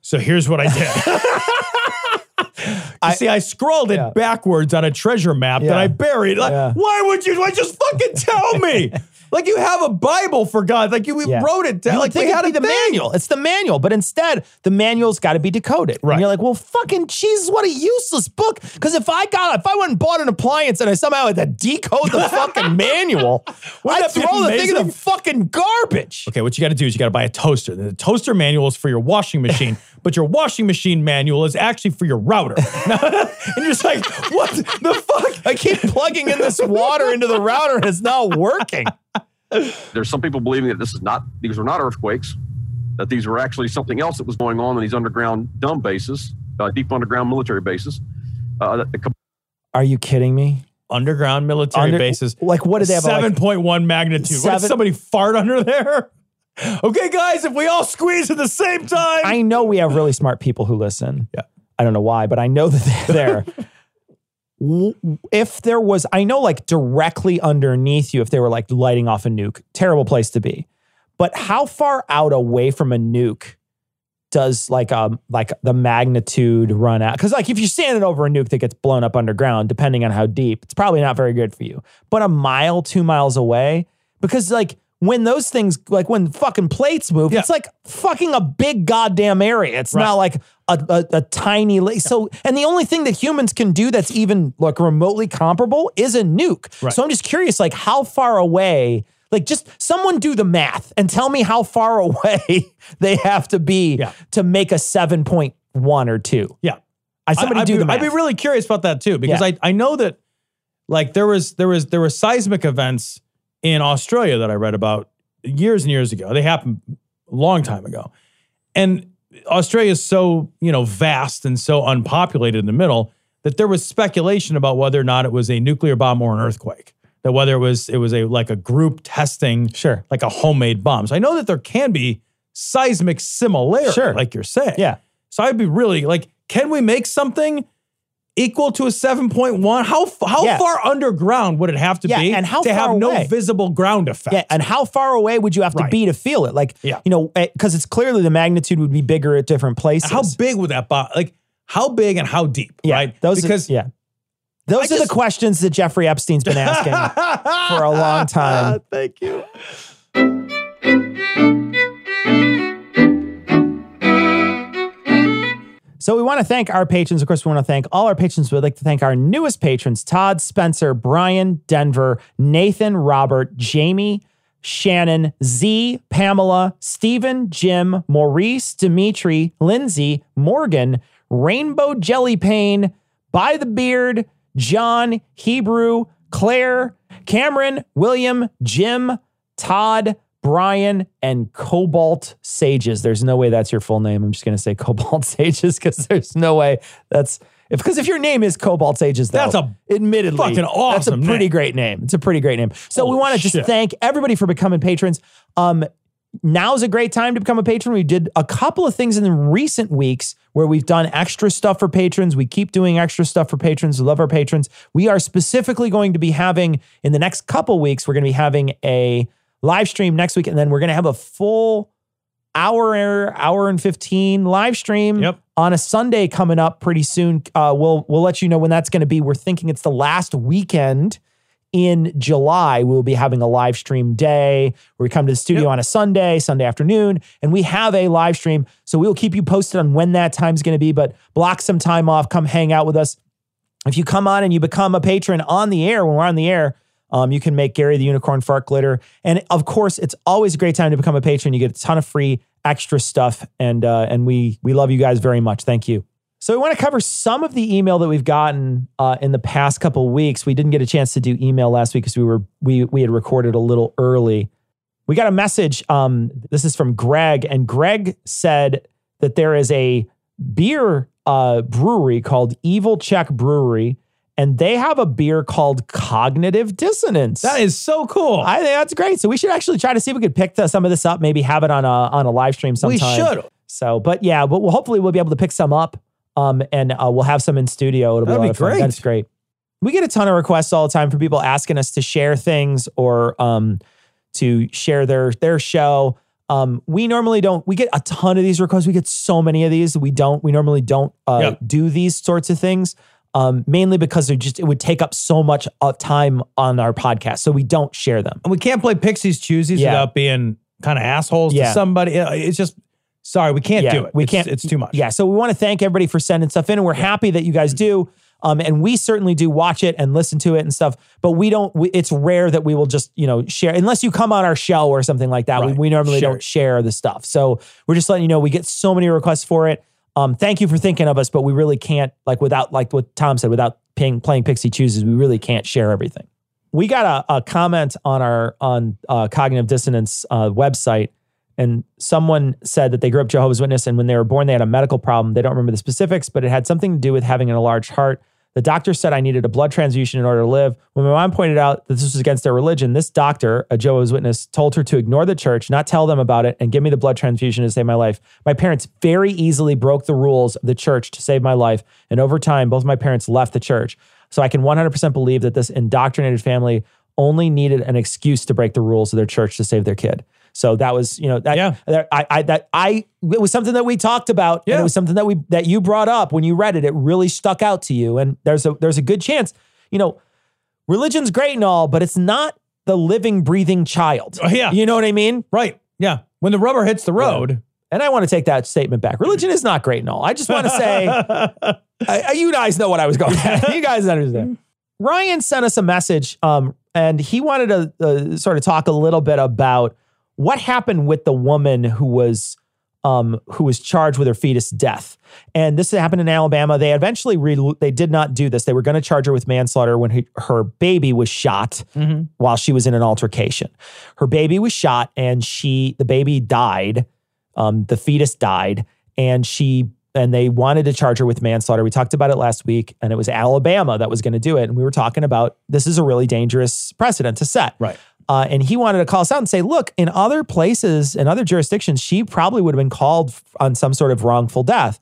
So here's what I did. You see, I scrolled it backwards on a treasure map that I buried. Like, Yeah. Why would you? Why just fucking tell me? like you have a Bible for God. Like you we Yeah. wrote it down. Like we had the thing. manual. It's the manual, but instead the manual's got to be decoded. Right. And you're like, well, fucking Jesus, what a useless book. Because if I got, if I went and bought an appliance and I somehow had to decode the fucking manual, I'd throw the thing in the fucking garbage. Okay, what you got to do is you got to buy a toaster. The toaster manual is for your washing machine, but your washing machine manual is actually for your router. and you're just like, what the fuck? I keep plugging in this water into the router and it's not working. There's some people believing that this is not these were not earthquakes, that these were actually something else that was going on in these underground dumb bases, uh, deep underground military bases. Uh, that the Are you kidding me? Underground military Under- bases. like, what did they have, like- Seven point one magnitude. What, did somebody fart under there? Okay, guys, if we all squeeze at the same time. I know we have really smart people who listen. Yeah. I don't know why, but I know that they're there. If there was, I know like directly underneath you, if they were like lighting off a nuke, terrible place to be. But how far out away from a nuke does like um like the magnitude run out? Because like if you're standing over a nuke that gets blown up underground, depending on how deep, it's probably not very good for you. But a mile, two miles away, because like when those things like when fucking plates move, it's like fucking a big goddamn area. It's not like a, a, a tiny la- so and the only thing that humans can do that's even like remotely comparable is a nuke. So I'm just curious, like how far away, Like just someone do the math and tell me how far away they have to be to make a 7.1 or 2. Yeah. I somebody I'd do be, the math. I'd be really curious about that too because Yeah. I I know that like there was there was there were seismic events in Australia that I read about years and years ago. They happened a long time ago, and Australia is so you know vast and so unpopulated in the middle that there was speculation about whether or not it was a nuclear bomb or an earthquake. That whether it was it was a like a group testing, sure, like a homemade bomb. So I know that there can be seismic similarity, Sure. like you're saying. Yeah. So I'd be really like, can we make something equal to a 7.1? How how Yeah. far underground would it have to Yeah, be and how to far have no away? visible ground effect? Yeah, and how far away would you have to Right. be to feel it? Like, Yeah. you know, eh, because it's clearly the magnitude would be bigger at different places. How big would that bomb? Like how big and how deep? Yeah, right? those because are, yeah, those I are just- the questions that Jeffrey Epstein's been asking for a long time. Thank you. So we want to thank our patrons. Of course, we want to thank all our patrons. We'd like to thank our newest patrons: Todd, Spencer, Brian, Denver, Nathan, Robert, Jamie, Shannon, Z, Pamela, Stephen, Jim, Maurice, Dimitri, Lindsay, Morgan, Rainbow Jelly Pain, By the Beard, John, Hebrew, Claire, Cameron, William, Jim, Todd, Brian, and Cobalt Sages. There's no way that's your full name. I'm just going to say Cobalt Sages because there's no way that's if because if your name is Cobalt Sages, though, That's a admittedly fucking awesome. That's a pretty name. great name. It's a pretty great name. So we want to just thank everybody for becoming patrons. Um, now's a great time to become a patron. We did a couple of things in the recent weeks where we've done extra stuff for patrons. We keep doing extra stuff for patrons. We love our patrons. We are specifically going to be having in the next couple weeks, we're going to be having a live stream next week, and then we're going to have a full hour, hour and 15 live stream on a Sunday coming up pretty soon. Uh, we'll we'll let you know when that's going to be. We're thinking it's the last weekend in July. We'll be having a live stream day where we come to the studio on a Sunday, Sunday afternoon, and we have a live stream. So we'll keep you posted on when that time's going to be, but block some time off, come hang out with us. If you come on and you become a patron on the air when we're on the air, um, you can make Gary the Unicorn fart glitter. And of course, it's always a great time to become a patron. You get a ton of free extra stuff, and uh, and we we love you guys very much. Thank you. So we want to cover some of the email that we've gotten uh, in the past couple weeks. We didn't get a chance to do email last week because we were we we had recorded a little early. We got a message. Um, this is from Greg, and Greg said that there is a beer uh, brewery called Evil Czech Brewery, and they have a beer called Cognitive Dissonance. That is so cool. I think that's great. So we should actually try to see if we could pick the- some of this up, maybe have it on a on a live stream sometime. We should. So, but yeah, but we'll, hopefully we'll be able to pick some up, um, and uh, we'll have some in studio. It'll be, That'd lot be of fun. great. That's great. We get a ton of requests all the time from people asking us to share things or um, to share their their show. Um, we normally don't. We get a ton of these requests. We get so many of these. We don't. We normally don't uh, Yep. do these sorts of things. Um, mainly because they're just it would take up so much of time on our podcast, so we don't share them. And we can't play Pixies Choosies Yeah. without being kind of assholes Yeah. to somebody. It's just sorry, we can't Yeah, do it. We It's- can't. It's too much. Yeah. So we want to thank everybody for sending stuff in, and we're happy that you guys do. Um, and we certainly do watch it and listen to it and stuff. But we don't. We, it's rare that we will just you know share unless you come on our show or something like that. We, Right. we normally Share don't share the stuff. So we're just letting you know we get so many requests for it. Um, thank you for thinking of us, but we really can't like without like what Tom said without playing Pixie chooses. We really can't share everything. We got a, a comment on our on uh, cognitive dissonance uh, website and someone said that they grew up Jehovah's Witness, and when they were born, they had a medical problem. They don't remember the specifics, but it had something to do with having an enlarged heart. The doctor said I needed a blood transfusion in order to live. When my mom pointed out that this was against their religion, this doctor, a Jehovah's Witness, told her to ignore the church, not tell them about it, and give me the blood transfusion to save my life. My parents very easily broke the rules of the church to save my life, and over time, both my parents left the church. So I can 100% believe that this indoctrinated family only needed an excuse to break the rules of their church to save their kid. So that was, you know, that, Yeah. that I, I, that I, it was something that we talked about. And Yeah. it was something that we, that you brought up when you read it. It really stuck out to you. And there's a, there's a good chance, you know, religion's great and all, but it's not the living, breathing child. Oh, yeah. You know what I mean? Right. Yeah. When the rubber hits the road. And I want to take that statement back. Religion is not great and all. I just want to say, I- you guys know what I was going at. You guys understand. Ryan sent us a message um, and he wanted to uh, sort of talk a little bit about what happened with the woman who was um, who was charged with her fetus death. And this happened in Alabama. They eventually re- they did not do this. They were going to charge her with manslaughter when he, her baby was shot Mhm. while she was in an altercation. Her baby was shot, and she the baby died. Um, the fetus died, and she and they wanted to charge her with manslaughter. We talked about it last week, and it was Alabama that was going to do it. And we were talking about this is a really dangerous precedent to set. Right. Uh, and he wanted to call us out and say, look, in other places, in other jurisdictions, she probably would have been called on some sort of wrongful death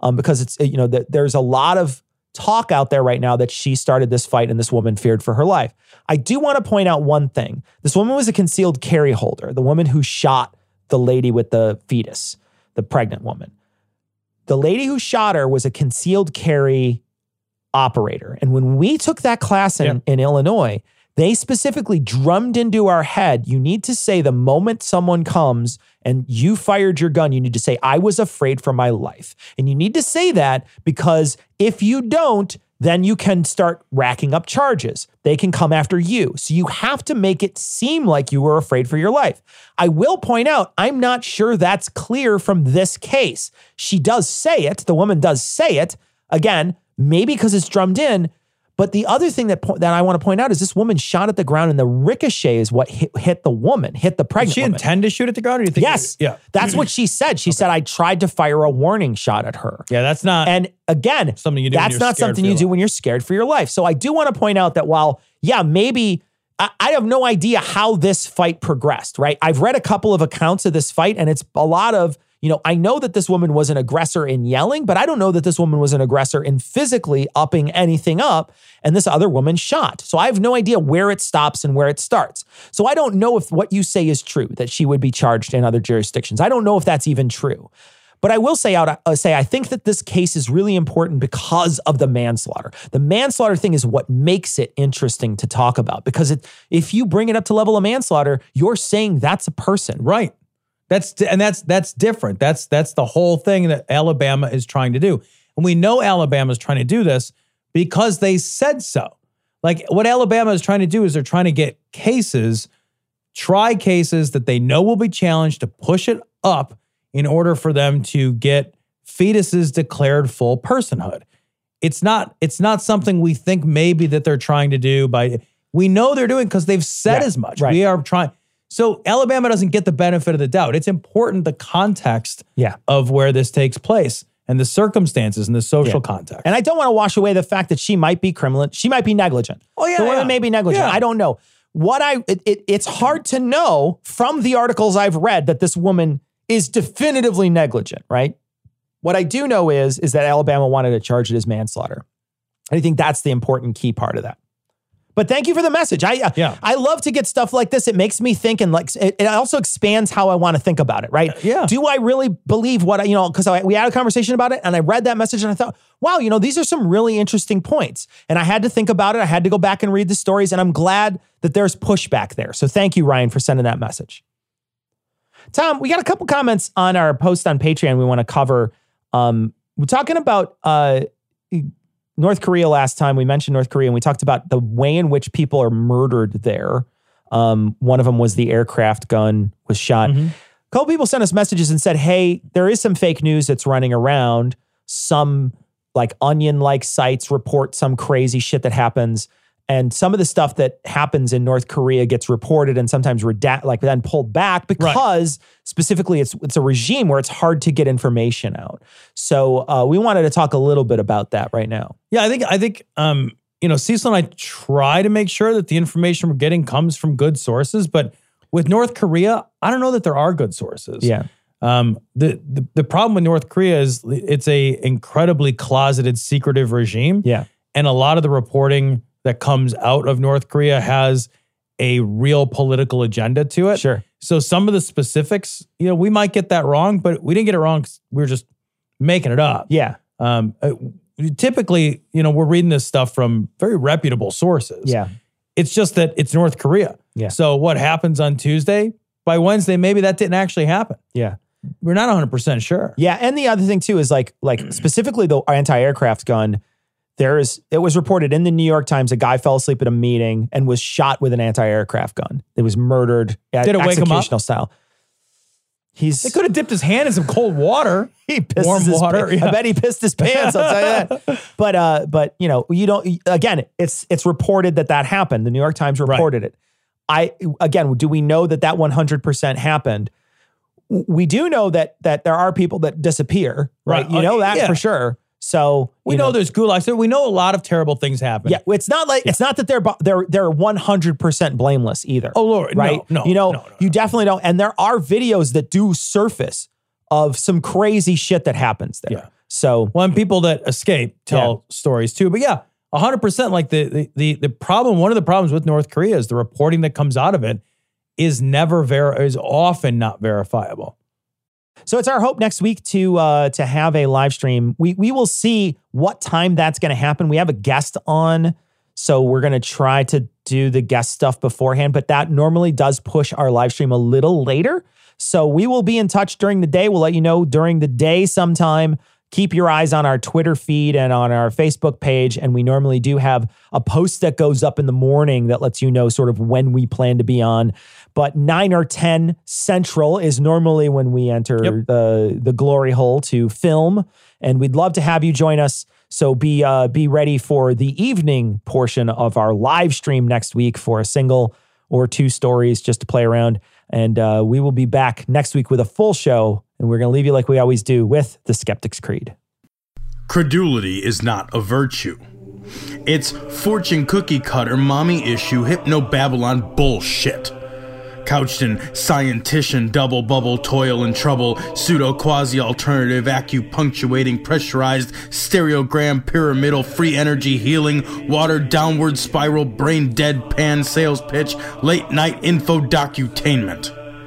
um, because it's, you know, th- there's a lot of talk out there right now that she started this fight and this woman feared for her life. I do want to point out one thing. This woman was a concealed carry holder, the woman who shot the lady with the fetus, the pregnant woman. The lady who shot her was a concealed carry operator. And when we took that class in, in Illinois, they specifically drummed into our head you need to say the moment someone comes and you fired your gun, you need to say, I was afraid for my life. And you need to say that because if you don't, then you can start racking up charges. They can come after you. So you have to make it seem like you were afraid for your life. I will point out, I'm not sure that's clear from this case. She does say it, the woman does say it. Again, maybe because it's drummed in. But the other thing that po- that I want to point out is this woman shot at the ground, and the ricochet is what hit, hit the woman, hit the pregnant. she woman. intend to shoot at the ground? Or do you think? Yes. Yeah. That's what she said. She said, I tried to fire a warning shot at her. Yeah, that's not. And again, something you do when That's you're not something you do when you're scared for your life. So I do want to point out that while, yeah, maybe I, I have no idea how this fight progressed, right? I've read a couple of accounts of this fight, and it's a lot of, you know, I know that this woman was an aggressor in yelling, but I don't know that this woman was an aggressor in physically upping anything up. And this other woman shot. So I have no idea where it stops and where it starts. So I don't know if what you say is true, that she would be charged in other jurisdictions. I don't know if that's even true. But I will say out uh, say I think that this case is really important because of the manslaughter. The manslaughter thing is what makes it interesting to talk about because it, if you bring it up to level of manslaughter, you're saying that's a person. Right. That's and that's that's different. That's that's the whole thing that Alabama is trying to do. And we know Alabama is trying to do this because they said so. Like what Alabama is trying to do is they're trying to get cases, try cases that they know will be challenged to push it up in order for them to get fetuses declared full personhood. It's not it's not something we think maybe that they're trying to do by we know they're doing because they've said Yeah, as much. right. We are trying so Alabama doesn't get the benefit of the doubt. It's important the context Yeah. of where this takes place and the circumstances and the social Yeah. context. And I don't want to wash away the fact that she might be criminal. She might be negligent. Oh, yeah, the woman yeah. may be negligent. Yeah. I don't know. What I it, it, it's hard to know from the articles I've read that this woman is definitively negligent. Right. What I do know is is that Alabama wanted to charge it as manslaughter. And I think that's the important key part of that. But thank you for the message. I uh, Yeah. I love to get stuff like this. It makes me think, and like it, it also expands how I want to think about it. Right? Yeah. Do I really believe what I you know? Because we had a conversation about it, and I read that message, and I thought, wow, you know, these are some really interesting points. And I had to think about it. I had to go back and read the stories, and I'm glad that there's pushback there. So thank you, Ryan, for sending that message. Tom, we got a couple comments on our post on Patreon we want to cover. Um, we're talking about uh, North Korea last time. We mentioned North Korea and we talked about the way in which people are murdered there. Um, one of them was the aircraft gun was shot. A couple people sent us messages and said, hey, there is some fake news that's running around. Some like onion like sites report some crazy shit that happens. And some of the stuff that happens in North Korea gets reported and sometimes redact, like then pulled back because specifically it's it's a regime where it's hard to get information out. So uh, we wanted to talk a little bit about that right now. Yeah, I think I think um, you know, Cecil and I try to make sure that the information we're getting comes from good sources, but with North Korea, I don't know that there are good sources. Yeah. Um, the, the the problem with North Korea is it's a incredibly closeted, secretive regime. Yeah. And a lot of the reporting that comes out of North Korea has a real political agenda to it. Sure. So some of the specifics, you know, we might get that wrong, but we didn't get it wrong. We were just making it up. Yeah. Um, uh, typically, you know, we're reading this stuff from very reputable sources. Yeah. It's just that it's North Korea. Yeah. So what happens on Tuesday? By Wednesday, maybe that didn't actually happen. Yeah. We're not 100% sure. Yeah, and the other thing too is like like specifically the anti-aircraft gun. There is it was reported in the New York Times a guy fell asleep at a meeting and was shot with an anti-aircraft gun. It was murdered at Did it wake him up? style. He's They could have dipped his hand in some cold water. he pissed Warm his water, pa- yeah. I bet he pissed his pants. I'll tell you that. But uh, but you know, you don't. Again, it's it's reported that that happened. The New York Times reported it. I again, do we know that that one hundred percent happened? We do know that that there are people that disappear, right? Right. You Uh, know that yeah. for sure. So We you know, there's gulags. So we know a lot of terrible things happen. yeah, it's not like it's not that they're they're they're one hundred percent blameless either. Oh Lord, right? no, you know, no, no, you definitely don't. And there are videos that do surface of some crazy shit that happens there. Yeah. So Well, and people that escape tell stories too. But yeah, hundred percent. Like the, the the the problem. One of the problems with North Korea is the reporting that comes out of it is never ver is often not verifiable. So it's our hope next week to uh, to have a live stream. We we will see what time that's going to happen. We have a guest on, so we're going to try to do the guest stuff beforehand. But that normally does push our live stream a little later. So we will be in touch during the day. We'll let you know during the day sometime. Keep your eyes on our Twitter feed and on our Facebook page. And we normally do have a post that goes up in the morning that lets you know sort of when we plan to be on. But nine or 10 central is normally when we enter Yep. the, the glory hole to film. And we'd love to have you join us. So be uh, be ready for the evening portion of our live stream next week for a single or two stories just to play around. And uh, we will be back next week with a full show. And we're going to leave you like we always do with the Skeptic's Creed. Credulity is not a virtue. It's fortune cookie cutter, mommy issue, hypno Babylon bullshit. Couched in scientician, double bubble, toil and trouble, pseudo quasi alternative, acupunctuating, pressurized, stereogram, pyramidal, free energy healing, water downward spiral, brain dead pan sales pitch, late night info docutainment.